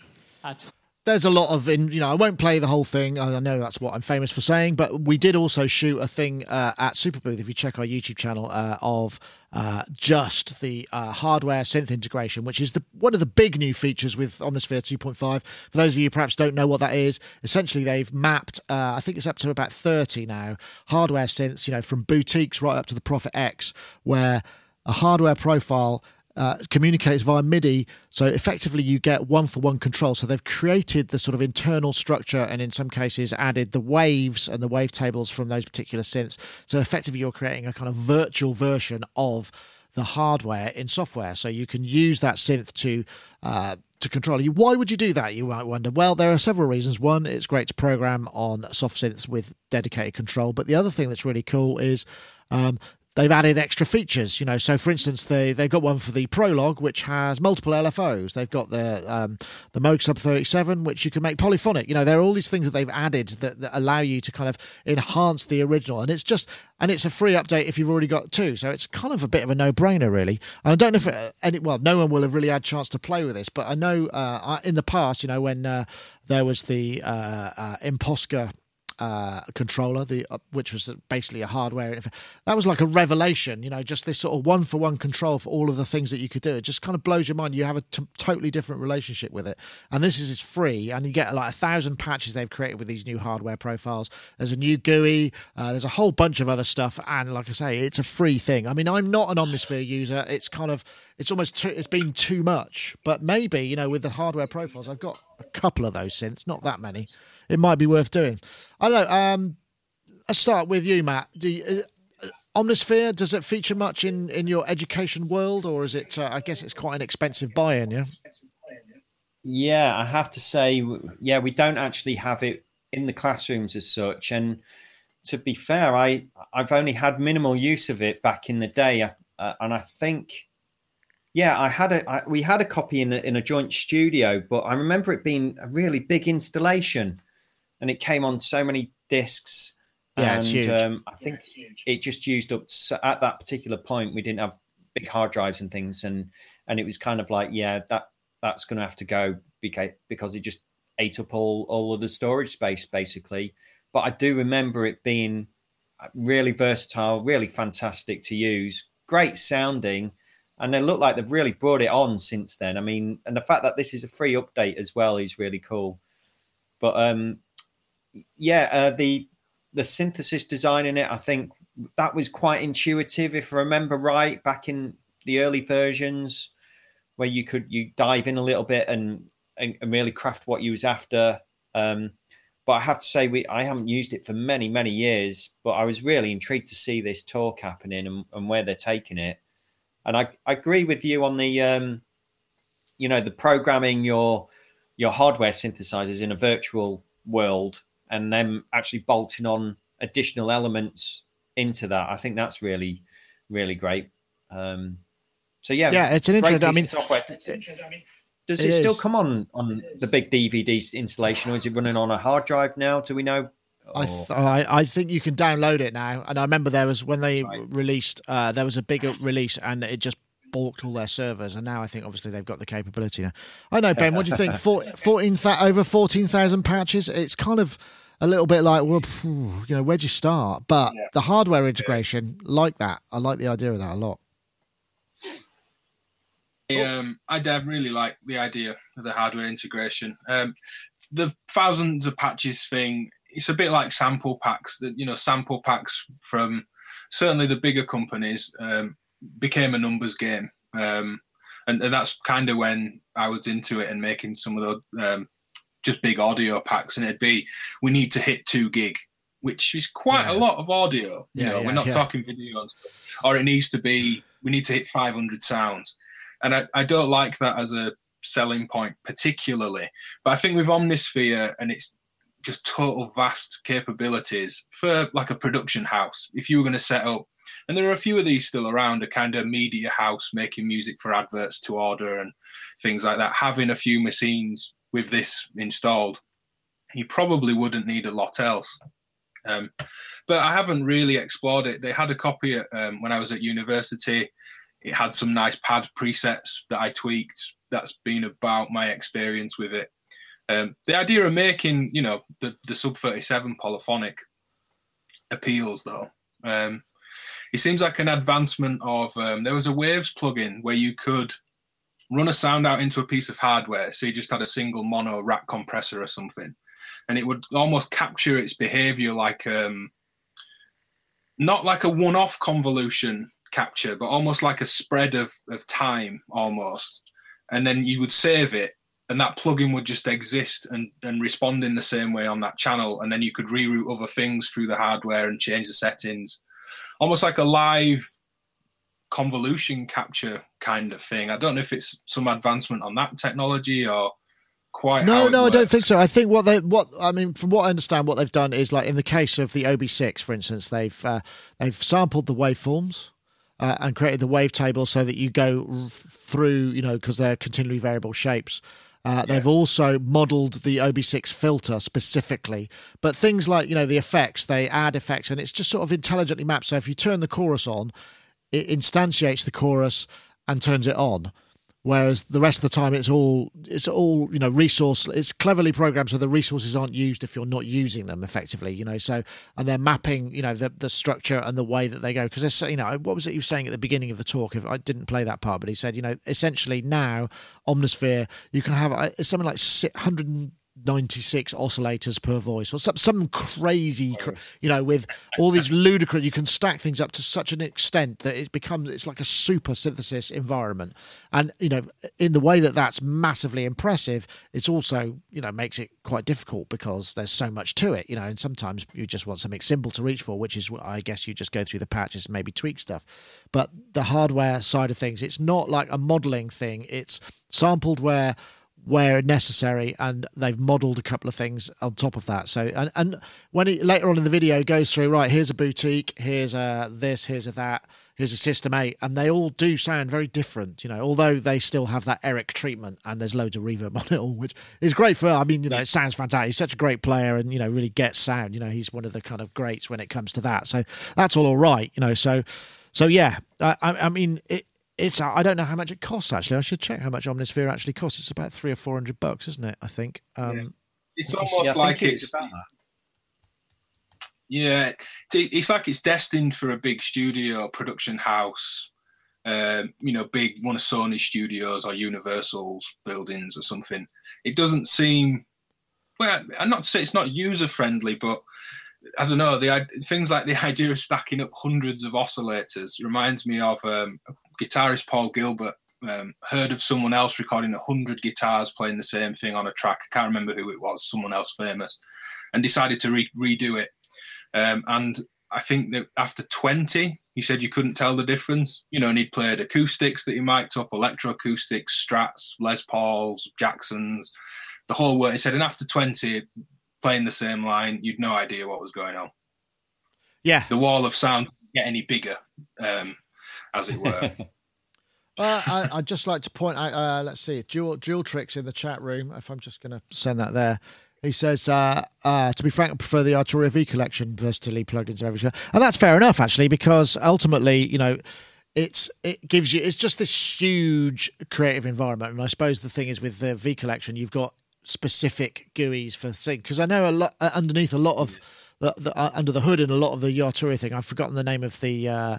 There's a lot of in you know i won't play the whole thing. I know that's what i'm famous for saying but we did also shoot a thing uh, at superbooth if you check our youtube channel uh, of uh, just the uh, hardware synth integration which is the one of the big new features with omnisphere 2.5 for those of you perhaps don't know what that is essentially they've mapped uh, i think it's up to about 30 now hardware synths you know from boutiques right up to the prophet x where a hardware profile uh, communicates via MIDI. So effectively, you get one for one control. So they've created the sort of internal structure and in some cases added the waves and the wave tables from those particular synths. So effectively, you're creating a kind of virtual version of the hardware in software. So you can use that synth to uh, to control you. Why would you do that? You might wonder. Well, there are several reasons. One, it's great to program on soft synths with dedicated control, but the other thing that's really cool is um, they've added extra features. You know, so for instance, they they've got one for the Prologue, which has multiple LFOs. They've got the um, the Moog Sub 37, which you can make polyphonic. You know, there are all these things that they've added that, that allow you to kind of enhance the original, and it's just and it's a free update if you've already got two. So it's kind of a bit of a no brainer, really. And I don't know if it, any well, no one will have really had a chance to play with this, but I know uh, in the past, you know, when uh, there was the uh, uh Imposca uh, controller, the uh, which was basically a hardware. That was like a revelation, you know, just this sort of one for one control for all of the things that you could do. It just kind of blows your mind. You have a t- totally different relationship with it, and this is free, and you get like a thousand patches they've created with these new hardware profiles. There's a new GUI, uh, there's a whole bunch of other stuff, and like I say, it's a free thing. I mean, I'm not an Omnisphere user. It's kind of it's almost too, it's been too much, but maybe you know with the hardware profiles, I've got a couple of those synths, not that many it might be worth doing. I don't know. Um, I'll start with you, Matt. Do you, uh, Omnisphere does it feature much in in your education world, or is it? Uh, I guess it's quite an expensive buy-in, yeah. Yeah, I have to say, yeah, we don't actually have it in the classrooms as such. And to be fair, I I've only had minimal use of it back in the day, uh, and I think yeah, I had a I, we had a copy in a, in a joint studio, but I remember it being a really big installation, and it came on so many discs. Yeah, and, it's huge. Um, I think yeah, it just used up so at that particular point. We didn't have big hard drives and things, and and it was kind of like, yeah, that that's going to have to go because because it just ate up all all of the storage space basically. But I do remember it being really versatile, really fantastic to use, great sounding and they look like they've really brought it on since then. I mean, and the fact that this is a free update as well is really cool. But um, yeah, uh, the the synthesis design in it, I think that was quite intuitive, if I remember right, back in the early versions, where you could you dive in a little bit and and, and really craft what you was after. Um, but I have to say, we I haven't used it for many many years, but I was really intrigued to see this talk happening and, and where they're taking it. And I, I agree with you on the, um, you know, the programming your your hardware synthesizers in a virtual world and then actually bolting on additional elements into that. I think that's really, really great. Um, so yeah, yeah, it's an interesting. I mean, software. Does it, it still come on on the big DVD installation, or is it running on a hard drive now? Do we know? I, th- I, I think you can download it now, and I remember there was when they right. released uh, there was a bigger release, and it just balked all their servers, and now I think obviously they've got the capability now. I know Ben, what do you think? (laughs) Four, Fourteen over fourteen thousand patches. It's kind of a little bit like, well, you know, where'd you start? But yeah. the hardware integration, like that, I like the idea of that a lot. Um, I really like the idea of the hardware integration. Um, the thousands of patches thing it's a bit like sample packs. That you know, sample packs from certainly the bigger companies um, became a numbers game, um, and, and, that's kind of when I was into it and making some of the um, just big audio packs, and it'd be we need to hit two gig, which is quite yeah. a lot of audio. You know, yeah, we're not talking videos, or it needs to be we need to hit 500 sounds, and I, I don't like that as a selling point particularly. But I think with Omnisphere and its just total vast capabilities for like a production house. If you were going to set up, and there are a few of these still around, a kind of media house making music for adverts to order and things like that, having a few machines with this installed, you probably wouldn't need a lot else. Um, but I haven't really explored it. They had a copy at, um, when I was at university. It had some nice pad presets that I tweaked. That's been about my experience with it. Um, the idea of making, you know, the, the sub 37 polyphonic appeals, though. Um, it seems like an advancement of. Um, there was a Waves plugin where you could run a sound out into a piece of hardware. So you just had a single mono rack compressor or something, and it would almost capture its behavior like, um, not like a one off convolution capture, but almost like a spread of, of time almost. And then you would save it and that plugin would just exist and, and respond in the same way on that channel and then you could reroute other things through the hardware and change the settings almost like a live convolution capture kind of thing. I don't know if it's some advancement on that technology or quite. No, no, works. I don't think so. I think what they what I mean from what I understand, what they've done is like in the case of the OB6, for instance, they've uh, they've sampled the waveforms. Uh, and created the wavetable so that you go through, you know, because they're continually variable shapes. Uh, yeah. They've also modeled the OB6 filter specifically, but things like you know the effects, they add effects, and it's just sort of intelligently mapped. So if you turn the chorus on, it instantiates the chorus and turns it on whereas the rest of the time it's all it's all you know resource it's cleverly programmed so the resources aren't used if you're not using them effectively you know so and they're mapping you know the the structure and the way that they go. Because there's you know what was it you were saying at the beginning of the talk? If i didn't play that part but he said you know essentially now omnisphere you can have uh, something like 100 96 oscillators per voice or some, some crazy oh. you know with all these (laughs) ludicrous you can stack things up to such an extent that it becomes it's like a super synthesis environment. And you know in the way that that's massively impressive it's also you know makes it quite difficult because there's so much to it you know and sometimes you just want something simple to reach for which is i guess you just go through the patches and maybe tweak stuff. But the hardware side of things it's not like a modeling thing. It's sampled where where necessary, and they've modelled a couple of things on top of that. So, and, and when he later on in the video goes through, right, here's a boutique, here's a this, here's a that, here's a System 8, and they all do sound very different, you know, although they still have that Eric treatment and there's loads of reverb (laughs) on it all, which is great for, I mean, you know, it sounds fantastic. He's such a great player and, you know, really gets sound. You know, he's one of the kind of greats when it comes to that. So that's all all right, you know, so. So yeah, I, I mean, it, it's I don't know how much it costs actually. I should check how much Omnisphere actually costs. It's about three or four hundred bucks, isn't it? I think. Um, yeah. It's almost yeah, like it's. it's yeah, it's like it's destined for a big studio production house. Um, you know, big one of Sony's studios or Universal's buildings or something. It doesn't seem. Well, I'm not to say it's not user friendly, but I don't know. The things like the idea of stacking up hundreds of oscillators reminds me of um, guitarist Paul Gilbert um, heard of someone else recording 100 guitars playing the same thing on a track. I can't remember who it was, someone else famous, and decided to re- redo it. Um, and I think that after 20, he said you couldn't tell the difference. You know, and he'd played acoustics that he mic'd up, electroacoustics, Strats, Les Pauls, Jacksons, the whole work. He said, and after 20, playing the same line, you'd no idea what was going on. Yeah. The wall of sound get any bigger. Um, as it were. (laughs) Uh, I, would just like to point out, uh, let's see, Dual, Dual Tricks in the chat room, if I'm just going to send that there. He says, uh, uh, to be frank, I prefer the Arturia V collection, versatility plugins and everything. And that's fair enough, actually, because ultimately, you know, it's it gives you it's just this huge creative environment. And I suppose the thing is with the V collection, you've got specific GUIs for things because I know a lot uh, underneath a lot of the, the uh, under the hood in a lot of the Arturia thing. I've forgotten the name of the uh,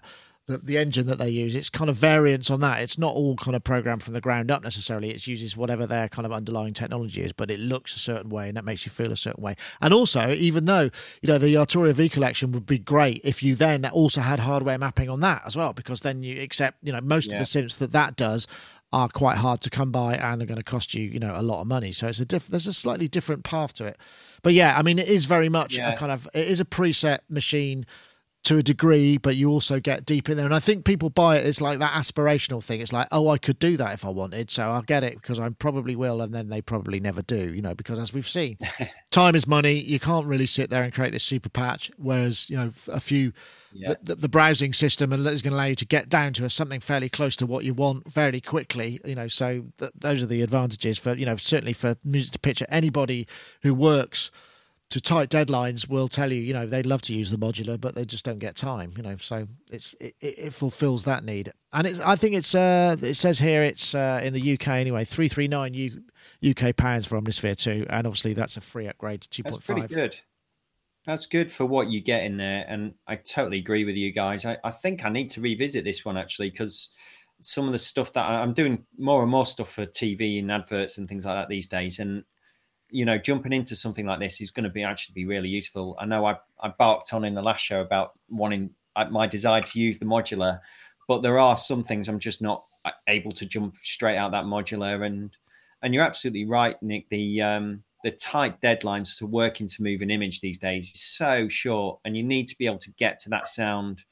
the, the engine that they use. It's kind of variants on that. It's not all kind of programmed from the ground up necessarily. It uses whatever their kind of underlying technology is, but it looks a certain way and that makes you feel a certain way. And also, even though you know the Arturia V collection would be great if you then also had hardware mapping on that as well, because then you accept you know most yeah. of the synths that that does are quite hard to come by and are going to cost you you know a lot of money. So it's a diff- there's a slightly different path to it. But yeah, I mean it is very much yeah. a kind of it is a preset machine to a degree, but you also get deep in there. And I think people buy it as like that aspirational thing. It's like, oh, I could do that if I wanted, so I'll get it because I probably will, and then they probably never do, you know, because as we've seen, (laughs) time is money. You can't really sit there and create this super patch. Whereas, you know, a few, yeah. the, the, the, browsing system is going to allow you to get down to a, something fairly close to what you want fairly quickly, you know, so th- those are the advantages for, you know, certainly for music to picture anybody who works to tight deadlines will tell you, you know, they'd love to use the modular, but they just don't get time, you know. So it's it, it fulfills that need, and it's I think it's uh it says here it's uh in the UK anyway three three nine UK pounds for Omnisphere two, and obviously that's a free upgrade to two point five. That's pretty good. That's good for what you get in there, and I totally agree with you guys. I, I think I need to revisit this one actually because some of the stuff that I'm doing more and more stuff for TV and adverts and things like that these days, and you know, jumping into something like this is going to be actually be really useful. I know I, I barked on in the last show about wanting uh, my desire to use the modular, but there are some things I'm just not uh, able to jump straight out that modular. And and you're absolutely right, Nick. The um, the tight deadlines to work into moving image these days is so short, and you need to be able to get to that sound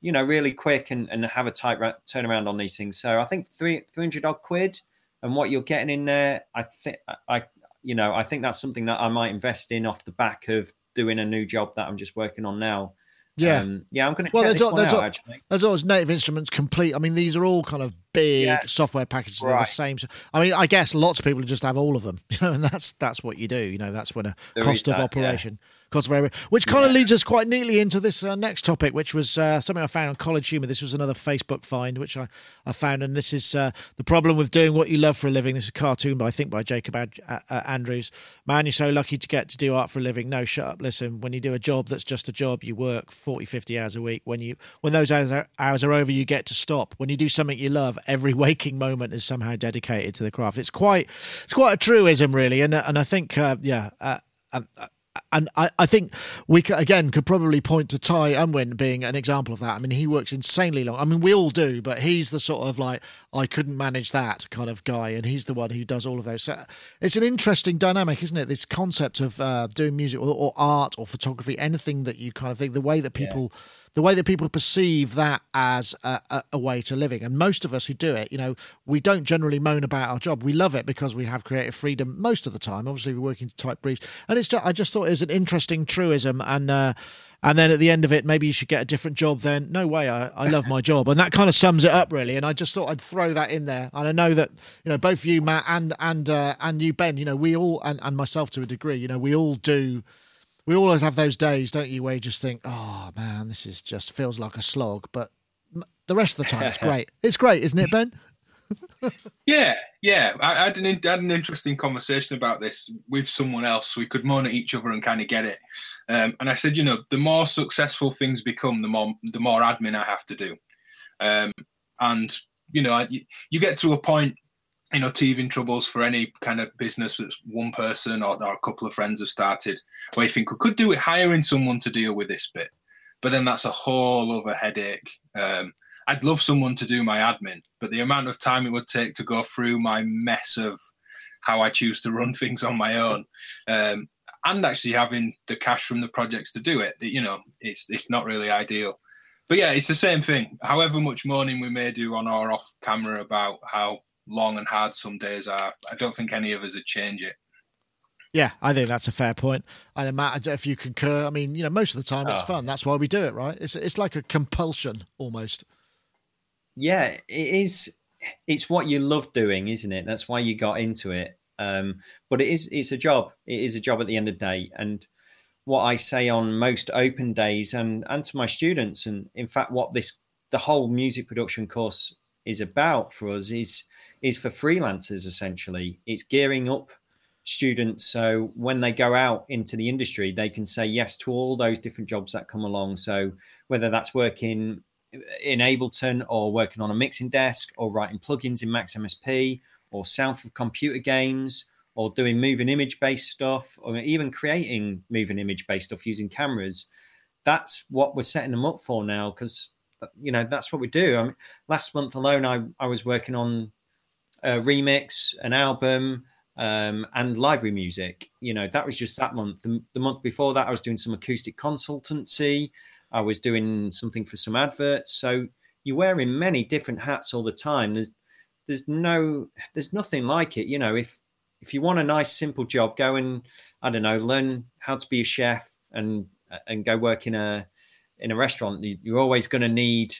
you know, really quick and, and have a tight ra- turnaround on these things. So I think three three hundred odd quid and what you're getting in there, I think I you know I think that's something that I might invest in off the back of doing a new job that I'm just working on now. Yeah, um, yeah, I'm going to. Well, there's, there's, there's, out, actually. there's always Native Instruments complete. I mean, these are all kind of big Yeah. software packages. They're the same. I mean, I guess lots of people just have all of them, (laughs) you know, and that's that's what you do. You know, that's when a There cost of that, yeah. operation, cost of area, which kind of leads us quite neatly into this uh, next topic, which was uh, something I found on College Humor. This was another Facebook find, which I, I found, and this is uh, the problem with doing what you love for a living. This is a cartoon, by I think by Jacob Ad- uh, uh, Andrews. Man, you're so lucky to get to do art for a living. No, shut up. Listen, when you do a job that's just a job, you work 40, 50 hours a week. When you when those hours are, hours are over, you get to stop. When you do something you love, every (laughs) waking moment is somehow dedicated to the craft. It's quite it's quite a truism, really, and and I think uh, yeah. Uh, um, uh, and I, I think we could, again could probably point to Ty Unwin being an example of that. I mean, he works insanely long. I mean, we all do, but he's the sort of like I couldn't manage that kind of guy, and he's the one who does all of those. So it's an interesting dynamic, isn't it? This concept of uh, doing music or, or art or photography, anything that you kind of think, the way that people the way that people perceive that as a, a, a way to living. And most of us who do it, you know, we don't generally moan about our job. We love it because we have creative freedom most of the time. Obviously, we're working to tight briefs, and it's just, I just thought it was an interesting truism and. uh and then at the end of it, maybe you should get a different job. Then no way, I, I love my job, and that kind of sums it up really. And I just thought I'd throw that in there. And I know that you know both you, Matt, and and uh, and you, Ben. You know, we all and, and myself to a degree. You know, we all do we always have those days, don't you, where you just think, oh man, this is just feels like a slog. But the rest of the time, it's (laughs) great. It's great, isn't it, Ben? (laughs) Yeah, yeah. I, I had an had an interesting conversation about this with someone else. We could moan at each other and kind of get it. Um, and I said, you know, the more successful things become, the more the more admin I have to do. Um, and you know, I, you get to a point, you know, teething troubles for any kind of business that's one person or, or a couple of friends have started, where you think we could do it hiring someone to deal with this bit, but then that's a whole other headache. Um, I'd love someone to do my admin, but the amount of time it would take to go through my mess of how I choose to run (laughs) things on my own, um, and actually having the cash from the projects to do it, you know, it's it's not really ideal. But yeah, it's the same thing. However much moaning we may do on or off camera about how long and hard some days are, I don't think any of us would change it. Yeah, I think that's a fair point. And Matt, I don't know if you concur. I mean, you know, most of the time it's Oh. fun. That's why we do it, right? It's it's like a compulsion almost. yeah it is it's what you love doing isn't it that's why you got into it um but it is it's a job it is a job at the end of the day and what i say on most open days and and to my students and in fact what this the whole music production course is about for us is is for freelancers essentially it's gearing up students so when they go out into the industry they can say yes to all those different jobs that come along so whether that's working in Ableton or working on a mixing desk or writing plugins in Max MSP or south of computer games or doing moving image based stuff or even creating moving image based stuff using cameras. That's what we're setting them up for now because, you know, that's what we do. I mean, last month alone, I, I was working on a remix, an album, um, and library music. You know, that was just that month. The, the month before that, I was doing some acoustic consultancy. I was doing something for some adverts. So you're wearing many different hats all the time. There's there's no there's nothing like it. You know, if if you want a nice simple job, go and I don't know, learn how to be a chef and and go work in a in a restaurant. You- You're always going to need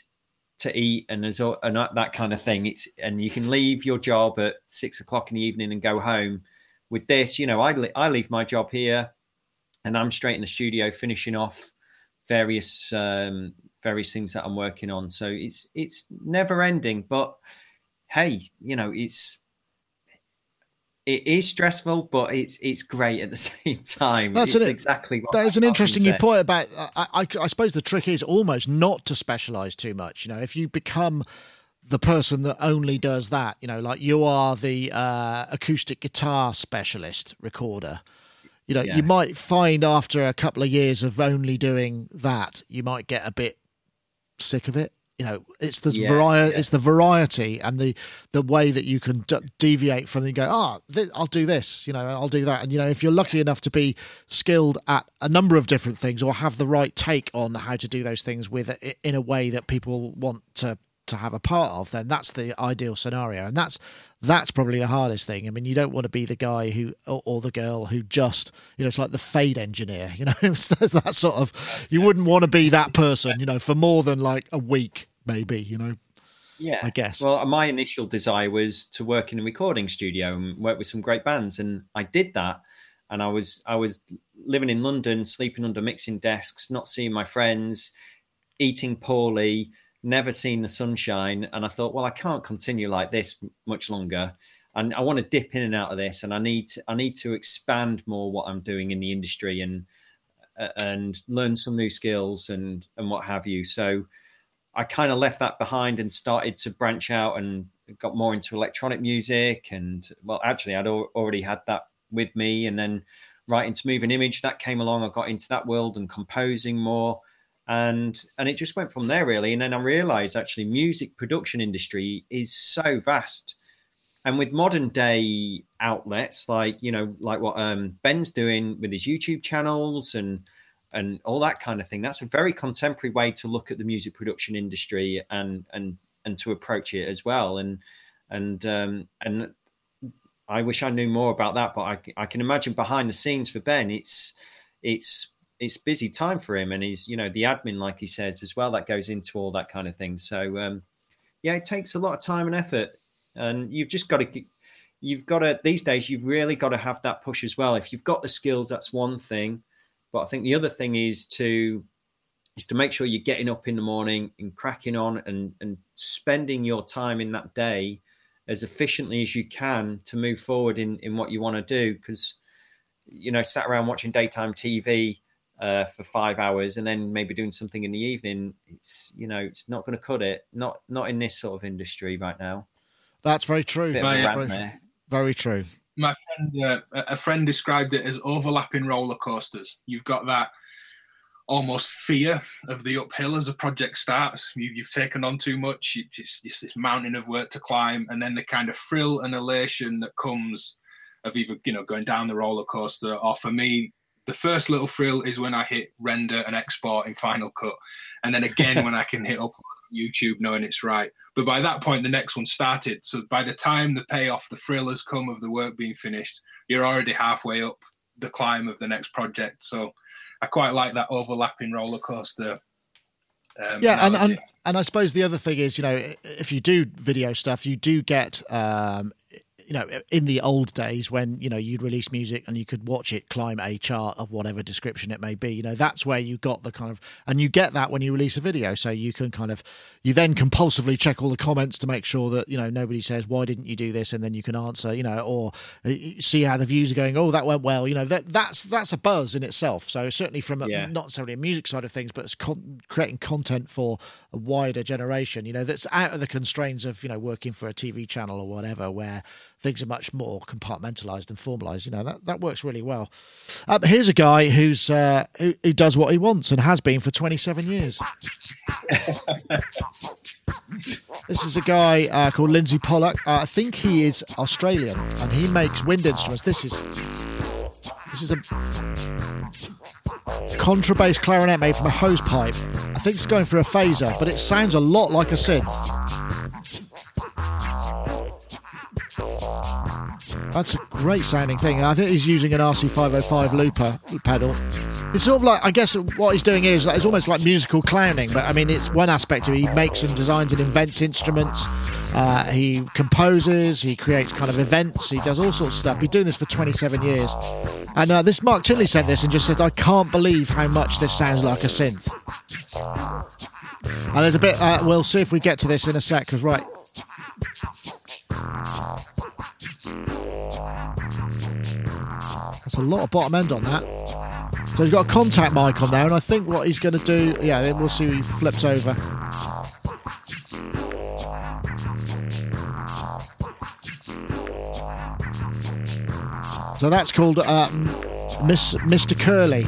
to eat and there's all, and that kind of thing. It's and you can leave your job at six o'clock in the evening and go home. With this, you know, I I leave my job here, and I'm straight in the studio finishing off various um, various things that I'm working on. So it's it's never ending. But hey, you know, it's it is stressful, but it's it's great at the (laughs) same time. That's an- exactly what That is an interesting point about. I, I, I suppose the trick is almost not to specialize too much. You know, if you become the person that only does that, you know, like you are the uh, acoustic guitar specialist recorder. You know, Yeah. you might find after a couple of years of only doing that, you might get a bit sick of it. You know it's the Yeah, variety yeah. it's the variety and the the way that you can d- deviate from and go ah, oh th- i'll do this you know i'll do that. And you know if you're lucky enough to be skilled at a number of different things or have the right take on how to do those things with in a way that people want to to have a part of then that's the ideal scenario. And that's that's probably the hardest thing. I mean you don't want to be the guy who or, or the girl who just you know it's like the fade engineer (laughs) you know it's that sort of you wouldn't want to be that person you know for more than like a week maybe you know Yeah, I guess. Well, my initial desire was to work in a recording studio and work with some great bands, and I did that. And I was I was living in London, sleeping under mixing desks, not seeing my friends, eating poorly, never seen the sunshine. And I thought, well, I can't continue like this much longer. And I want to dip in and out of this, and I need to, I need to expand more what I'm doing in the industry and uh, and learn some new skills and and what have you. So I kind of left that behind and started to branch out and got more into electronic music. And well, actually, I'd al- already had that with me. And then right into moving an image that came along. I got into that world and composing more. And and it just went from there really. And then I realized actually music production industry is so vast. And with modern day outlets like you know like what um, Ben's doing with his YouTube channels and and all that kind of thing. That's a very contemporary way to look at the music production industry and and and to approach it as well. And and um, and I wish I knew more about that, but I, I can imagine behind the scenes for Ben, it's it's it's busy time for him, and he's you know the admin, like he says as well, that goes into all that kind of thing. So um, yeah, it takes a lot of time and effort, and you've just got to you've got to these days you've really got to have that push as well. If you've got the skills, that's one thing but I think the other thing is to is to make sure you're getting up in the morning and cracking on and and spending your time in that day as efficiently as you can to move forward in in what you want to do. Because you know, sat around watching daytime TV uh, for five hours and then maybe doing something in the evening, it's you know, it's not going to cut it. Not not in this sort of industry right now. That's very true. Bit of a Right, Very, very true. My friend, uh, a friend described it as overlapping roller coasters. You've got that almost fear of the uphill as a project starts. You, you've taken on too much. It's, it's this mountain of work to climb, and then the kind of thrill and elation that comes of either you know going down the roller coaster, or for me, the first little thrill is when I hit render and export in Final Cut, and then again when I can hit up (laughs) YouTube knowing it's right. But by that point, the next one started. So by the time the payoff, the thrill has come of the work being finished, you're already halfway up the climb of the next project. So I quite like that overlapping roller coaster. Um, yeah and, and and i suppose the other thing is you know if you do video stuff you do get um you know in the old days when you know you'd release music and you could watch it climb a chart of whatever description it may be you know that's where you got the kind of and you get that when you release a video. So you can kind of you then compulsively check all the comments to make sure that you know nobody says why didn't you do this? And then you can answer you know or uh, see how the views are going. Oh that went well. You know that that's that's a buzz in itself. So certainly from a, Yeah. not necessarily a music side of things but it's con- creating content for a wider generation you know that's out of the constraints of you know working for a tv channel or whatever where things are much more compartmentalized and formalized you know that that works really well um, here's a guy who's uh, who, who does what he wants and has been for 27 years this is a guy uh, called Linsey Pollak. Uh, I think he is Australian, and he makes wind instruments. This is this is a contrabass clarinet made from a hose pipe. I think it's going for a phaser, but it sounds a lot like a synth. That's a great sounding thing. I think he's using an RC505 looper pedal. It's sort of like, I guess what he's doing is it's almost like musical clowning, but I mean, it's one aspect of it. He makes and designs and invents instruments. Uh, he composes, he creates kind of events, he does all sorts of stuff. Been doing this for 27 years. And uh, this Mark Tinley sent this and just said, I can't believe how much this sounds like a synth. And there's a bit, uh, we'll see if we get to this in a sec, because, right. That's a lot of bottom end on that. So he's got a contact mic on there, and I think what he's going to do, yeah, then we'll see he flips over. So that's called um, Miss, Mr. Curly,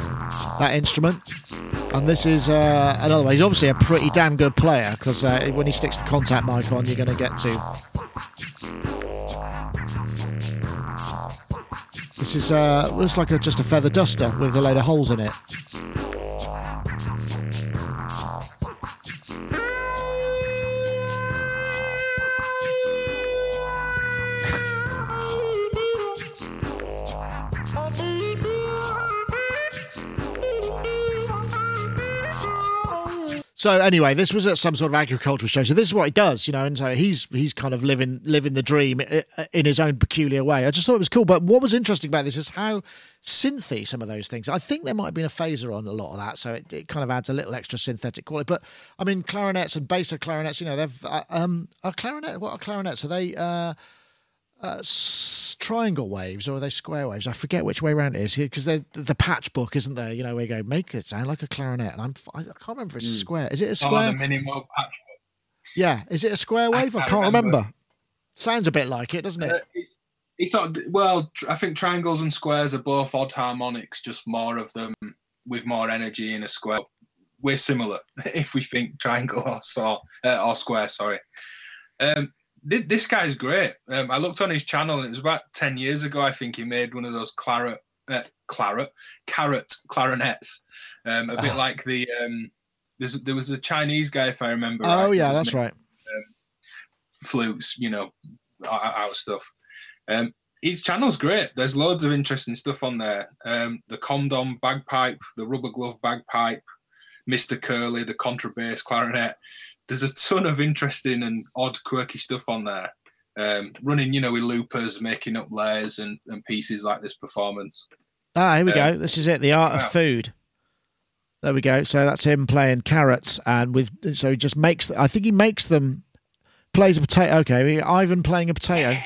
that instrument. And this is uh, another one. He's obviously a pretty damn good player because uh, when he sticks the contact mic on, you're going to get to. This is uh, looks like a, just a feather duster with a load of holes in it. So anyway, this was at some sort of agricultural show. So this is what he does, you know, and so he's he's kind of living living the dream in his own peculiar way. I just thought it was cool. But what was interesting about this is how synthy some of those things. I think there might have been a phaser on a lot of that, so it, it kind of adds a little extra synthetic quality. But I mean, clarinets and bass clarinets, you know, they've uh, um, a clarinet. What are clarinets? Are they? Uh, uh, s- triangle waves or are they square waves? I forget which way around it is because the patch book isn't there. You know, we go make it sound like a clarinet, and I'm I can't remember if it's mm. a square. Is it a square? Oh, the minimal patch book. Yeah, is it a square wave? I, I can't remember. remember. Sounds a bit like it, doesn't it? Uh, it's, it's not. Well, I think triangles and squares are both odd harmonics, just more of them with more energy in a square. We're similar (laughs) if we think triangle or saw uh, or square. Sorry. Um, this guy's great. Um, I looked on his channel, and it was about ten years ago. I think he made one of those claret, uh, claret, carrot clarinets, um, a bit oh. like the. Um, there was a Chinese guy, if I remember. Oh right, yeah, that's right. Um, flutes, you know, out, out stuff. Um, his channel's great. There's loads of interesting stuff on there. Um, the condom bagpipe, the rubber glove bagpipe, Mr. Curly, the contrabass clarinet there's a ton of interesting and odd, quirky stuff on there. Um, running, you know, with loopers, making up layers and, and pieces like this performance. Ah, here we um, go. This is it. The art of food. There we go. So that's him playing carrots, and with so he just makes. I think he makes them. Plays a potato. Okay, Ivan playing a potato.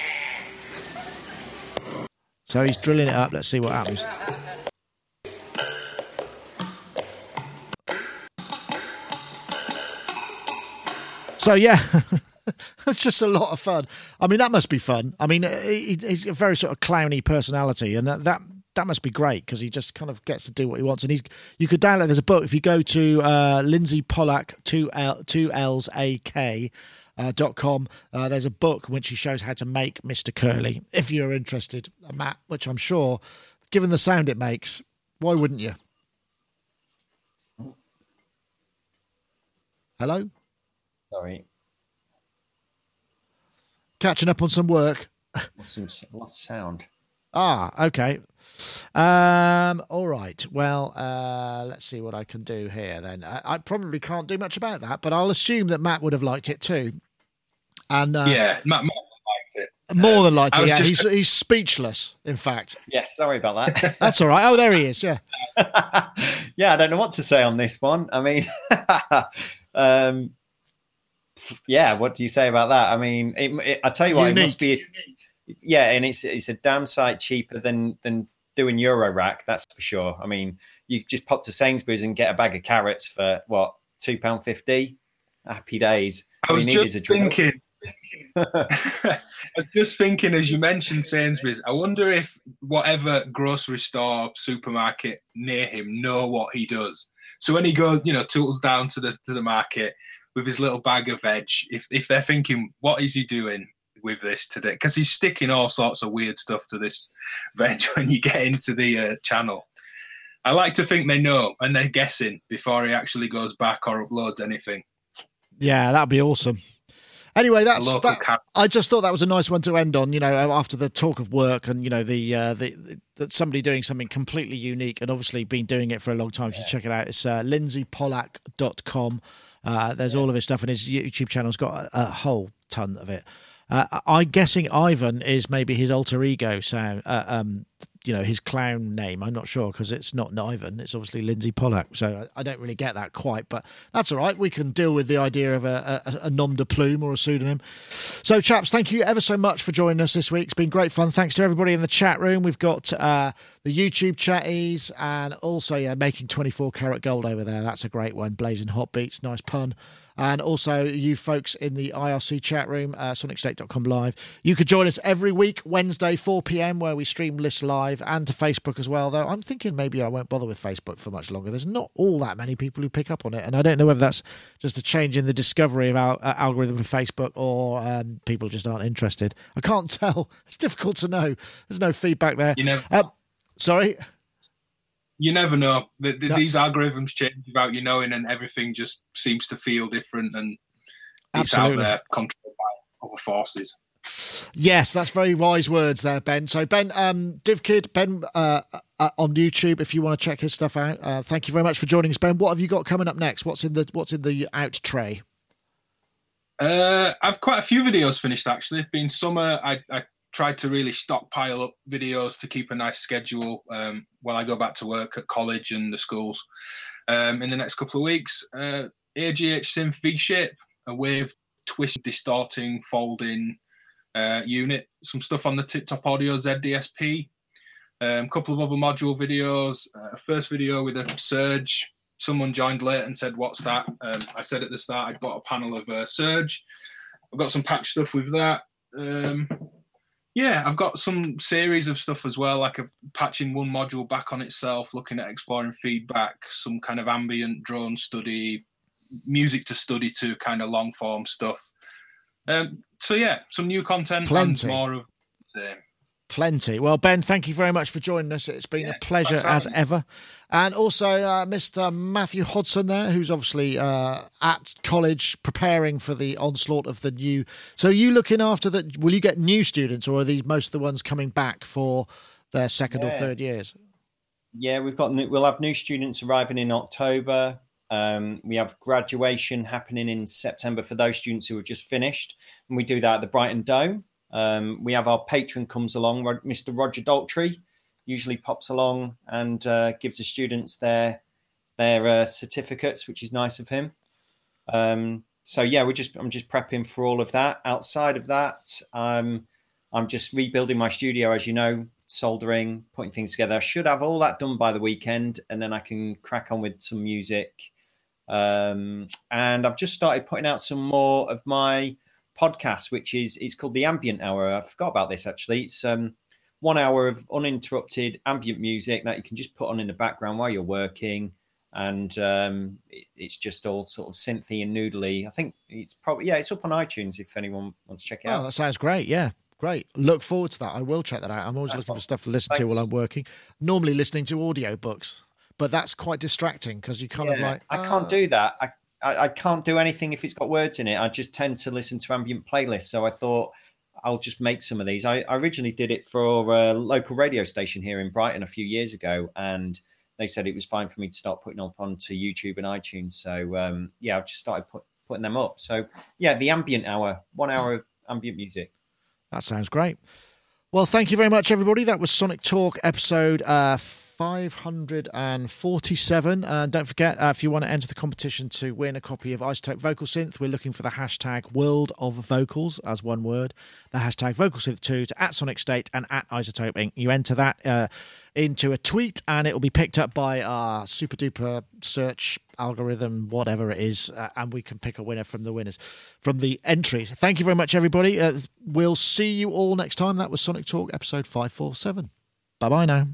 So he's drilling it up. Let's see what happens. So yeah, (laughs) it's just a lot of fun. I mean, that must be fun. I mean, he's a very sort of clowny personality, and that that must be great because he just kind of gets to do what he wants. And he's you could download. There's a book if you go to uh, Linsey Pollak two L two L's A K. Uh, dot com. Uh, there's a book which he shows how to make Mr. Curly. If you're interested, Matt, which I'm sure, given the sound it makes, why wouldn't you? Hello. Sorry. Catching up on some work. What's, what's sound? Ah, okay. Um, all right. Well, uh, let's see what I can do here then. I, I, probably can't do much about that, but I'll assume that Matt would have liked it too. And uh, yeah, Matt, Matt liked it. More than liked it. Yeah, just... he's, he's speechless. In fact. Yes. Sorry about that. (laughs) (laughs) That's all right. Oh, there he is. Yeah. (laughs) yeah, I don't know what to say on this one. I mean, um, yeah, what do you say about that? I mean, it, it, I tell you what, Unique. it must be, yeah, and it's it's a damn sight cheaper than than doing Euro rack. That's for sure. I mean, you just pop to Sainsbury's and get a bag of carrots for what two pound fifty. Happy days. I was just thinking. (laughs) I was just thinking as you mentioned Sainsbury's. I wonder if whatever grocery store, supermarket near him know what he does. So when he goes, you know, tools down to the to the market, with his little bag of veg, if if they're thinking, what is he doing with this today? Because he's sticking all sorts of weird stuff to this (laughs) veg when you get into the uh, channel. I like to think they know and they're guessing before he actually goes back or uploads anything. Yeah, that'd be awesome. Anyway, that's that, I just thought that was a nice one to end on. You know, after the talk of work and you know the uh, the, the somebody doing something completely unique and obviously been doing it for a long time. If you check it out, it's uh, linseypollak.com. Uh, there's all of his stuff, and his YouTube channel's got a, a whole ton of it. Uh, I'm guessing Ivan is maybe his alter ego sound, uh, um, you know, his clown name. I'm not sure because it's not Ivan. It's obviously Linsey Pollak. So I, I, don't really get that quite, but that's all right. We can deal with the idea of a, a, a nom de plume or a pseudonym. So, chaps, thank you ever so much for joining us this week. It's been great fun. Thanks to everybody in the chat room. We've got uh, the YouTube chatties and also, yeah, making 24 karat gold over there. That's a great one. Blazing hot beats. Nice pun and also you folks in the IRC chat room, uh, sonicstate.com live. You could join us every week, Wednesday, 4 p.m., where we stream live Live and to Facebook as well. Though I'm thinking maybe I won't bother with Facebook for much longer. There's not all that many people who pick up on it, and I don't know whether that's just a change in the discovery of our uh, algorithm for Facebook or um, people just aren't interested. I can't (laughs) tell. It's difficult to know. There's no feedback there. You know, um, sorry. You never know. The, the. These algorithms change without you knowing, and everything just seems to feel different, and it's Absolutely. out there controlled by other forces. Yes, that's very wise words there, Ben. So, Ben, um, DivKid, Ben uh, uh, on YouTube, if you want to check his stuff out. Uh, thank you very much for joining us, Ben. What have you got coming up next? What's in the What's in the out tray? Uh, I've quite a few videos finished actually. Being summer, I, I tried to really stockpile up videos to keep a nice schedule um, while I go back to work at college and the schools. Um, in the next couple of weeks, uh, AGH Synth V Shape, a wave twist, distorting, folding uh, unit, some stuff on the Tip Top Audio ZDSP, a um, couple of other module videos, uh, a first video with a Serge. Someone joined late and said, What's that? Um, I said at the start, I bought a panel of uh, Serge. I've got some patch stuff with that. Yeah, I've got some series of stuff as well, like a patching one module back on itself, looking at exploring feedback, some kind of ambient drone study, music to study to kind of long form stuff. Um, so yeah, some new content Plenty. and more of the same. Plenty. Well, Ben, thank you very much for joining us. It's been yeah, a pleasure as ever. And also, uh, Mr. Matthew Hodson there, who's obviously uh, at college preparing for the onslaught of the new. So, you looking after that? Will you get new students, or are these most of the ones coming back for their second yeah. or third years? Yeah, we've got. New, we'll have new students arriving in October. Um, we have graduation happening in September for those students who have just finished, and we do that at the Brighton Dome. Um, we have our patron comes along, Mr. Roger Daltrey, usually pops along and uh, gives the students their their uh, certificates, which is nice of him. Um, so yeah, we're just I'm just prepping for all of that. Outside of that, um, I'm just rebuilding my studio, as you know, soldering, putting things together. I should have all that done by the weekend, and then I can crack on with some music um, and I've just started putting out some more of my podcasts, which is it's called the Ambient Hour. I forgot about this actually. It's um, one hour of uninterrupted ambient music that you can just put on in the background while you're working, and um, it, it's just all sort of synthy and noodly. I think it's probably yeah, it's up on iTunes if anyone wants to check it out. Oh, that sounds great. Yeah. Great. Look forward to that. I will check that out. I'm always That's looking for stuff to listen Thanks. to while I'm working. Normally listening to audio books but that's quite distracting because you kind yeah, of like I can't do that. I, I, I can't do anything if it's got words in it. I just tend to listen to ambient playlists. So I thought I'll just make some of these. I, I originally did it for a local radio station here in Brighton a few years ago, and they said it was fine for me to start putting up onto YouTube and iTunes. So um, yeah, I've just started put, putting them up. So yeah, the ambient hour, one hour of ambient music. That sounds great. Well, thank you very much, everybody. That was Sonic Talk episode uh, 547. And don't forget, uh, if you want to enter the competition to win a copy of iZotope VocalSynth, we're looking for the hashtag World of Vocals as one word, the hashtag VocalSynth 2 to at Sonic State and at Isotope Inc. You enter that uh, into a tweet and it will be picked up by our super duper search algorithm, whatever it is, uh, and we can pick a winner from the winners, from the entries. Thank you very much, everybody. Uh, we'll see you all next time. That was Sonic Talk episode 547. Bye bye now.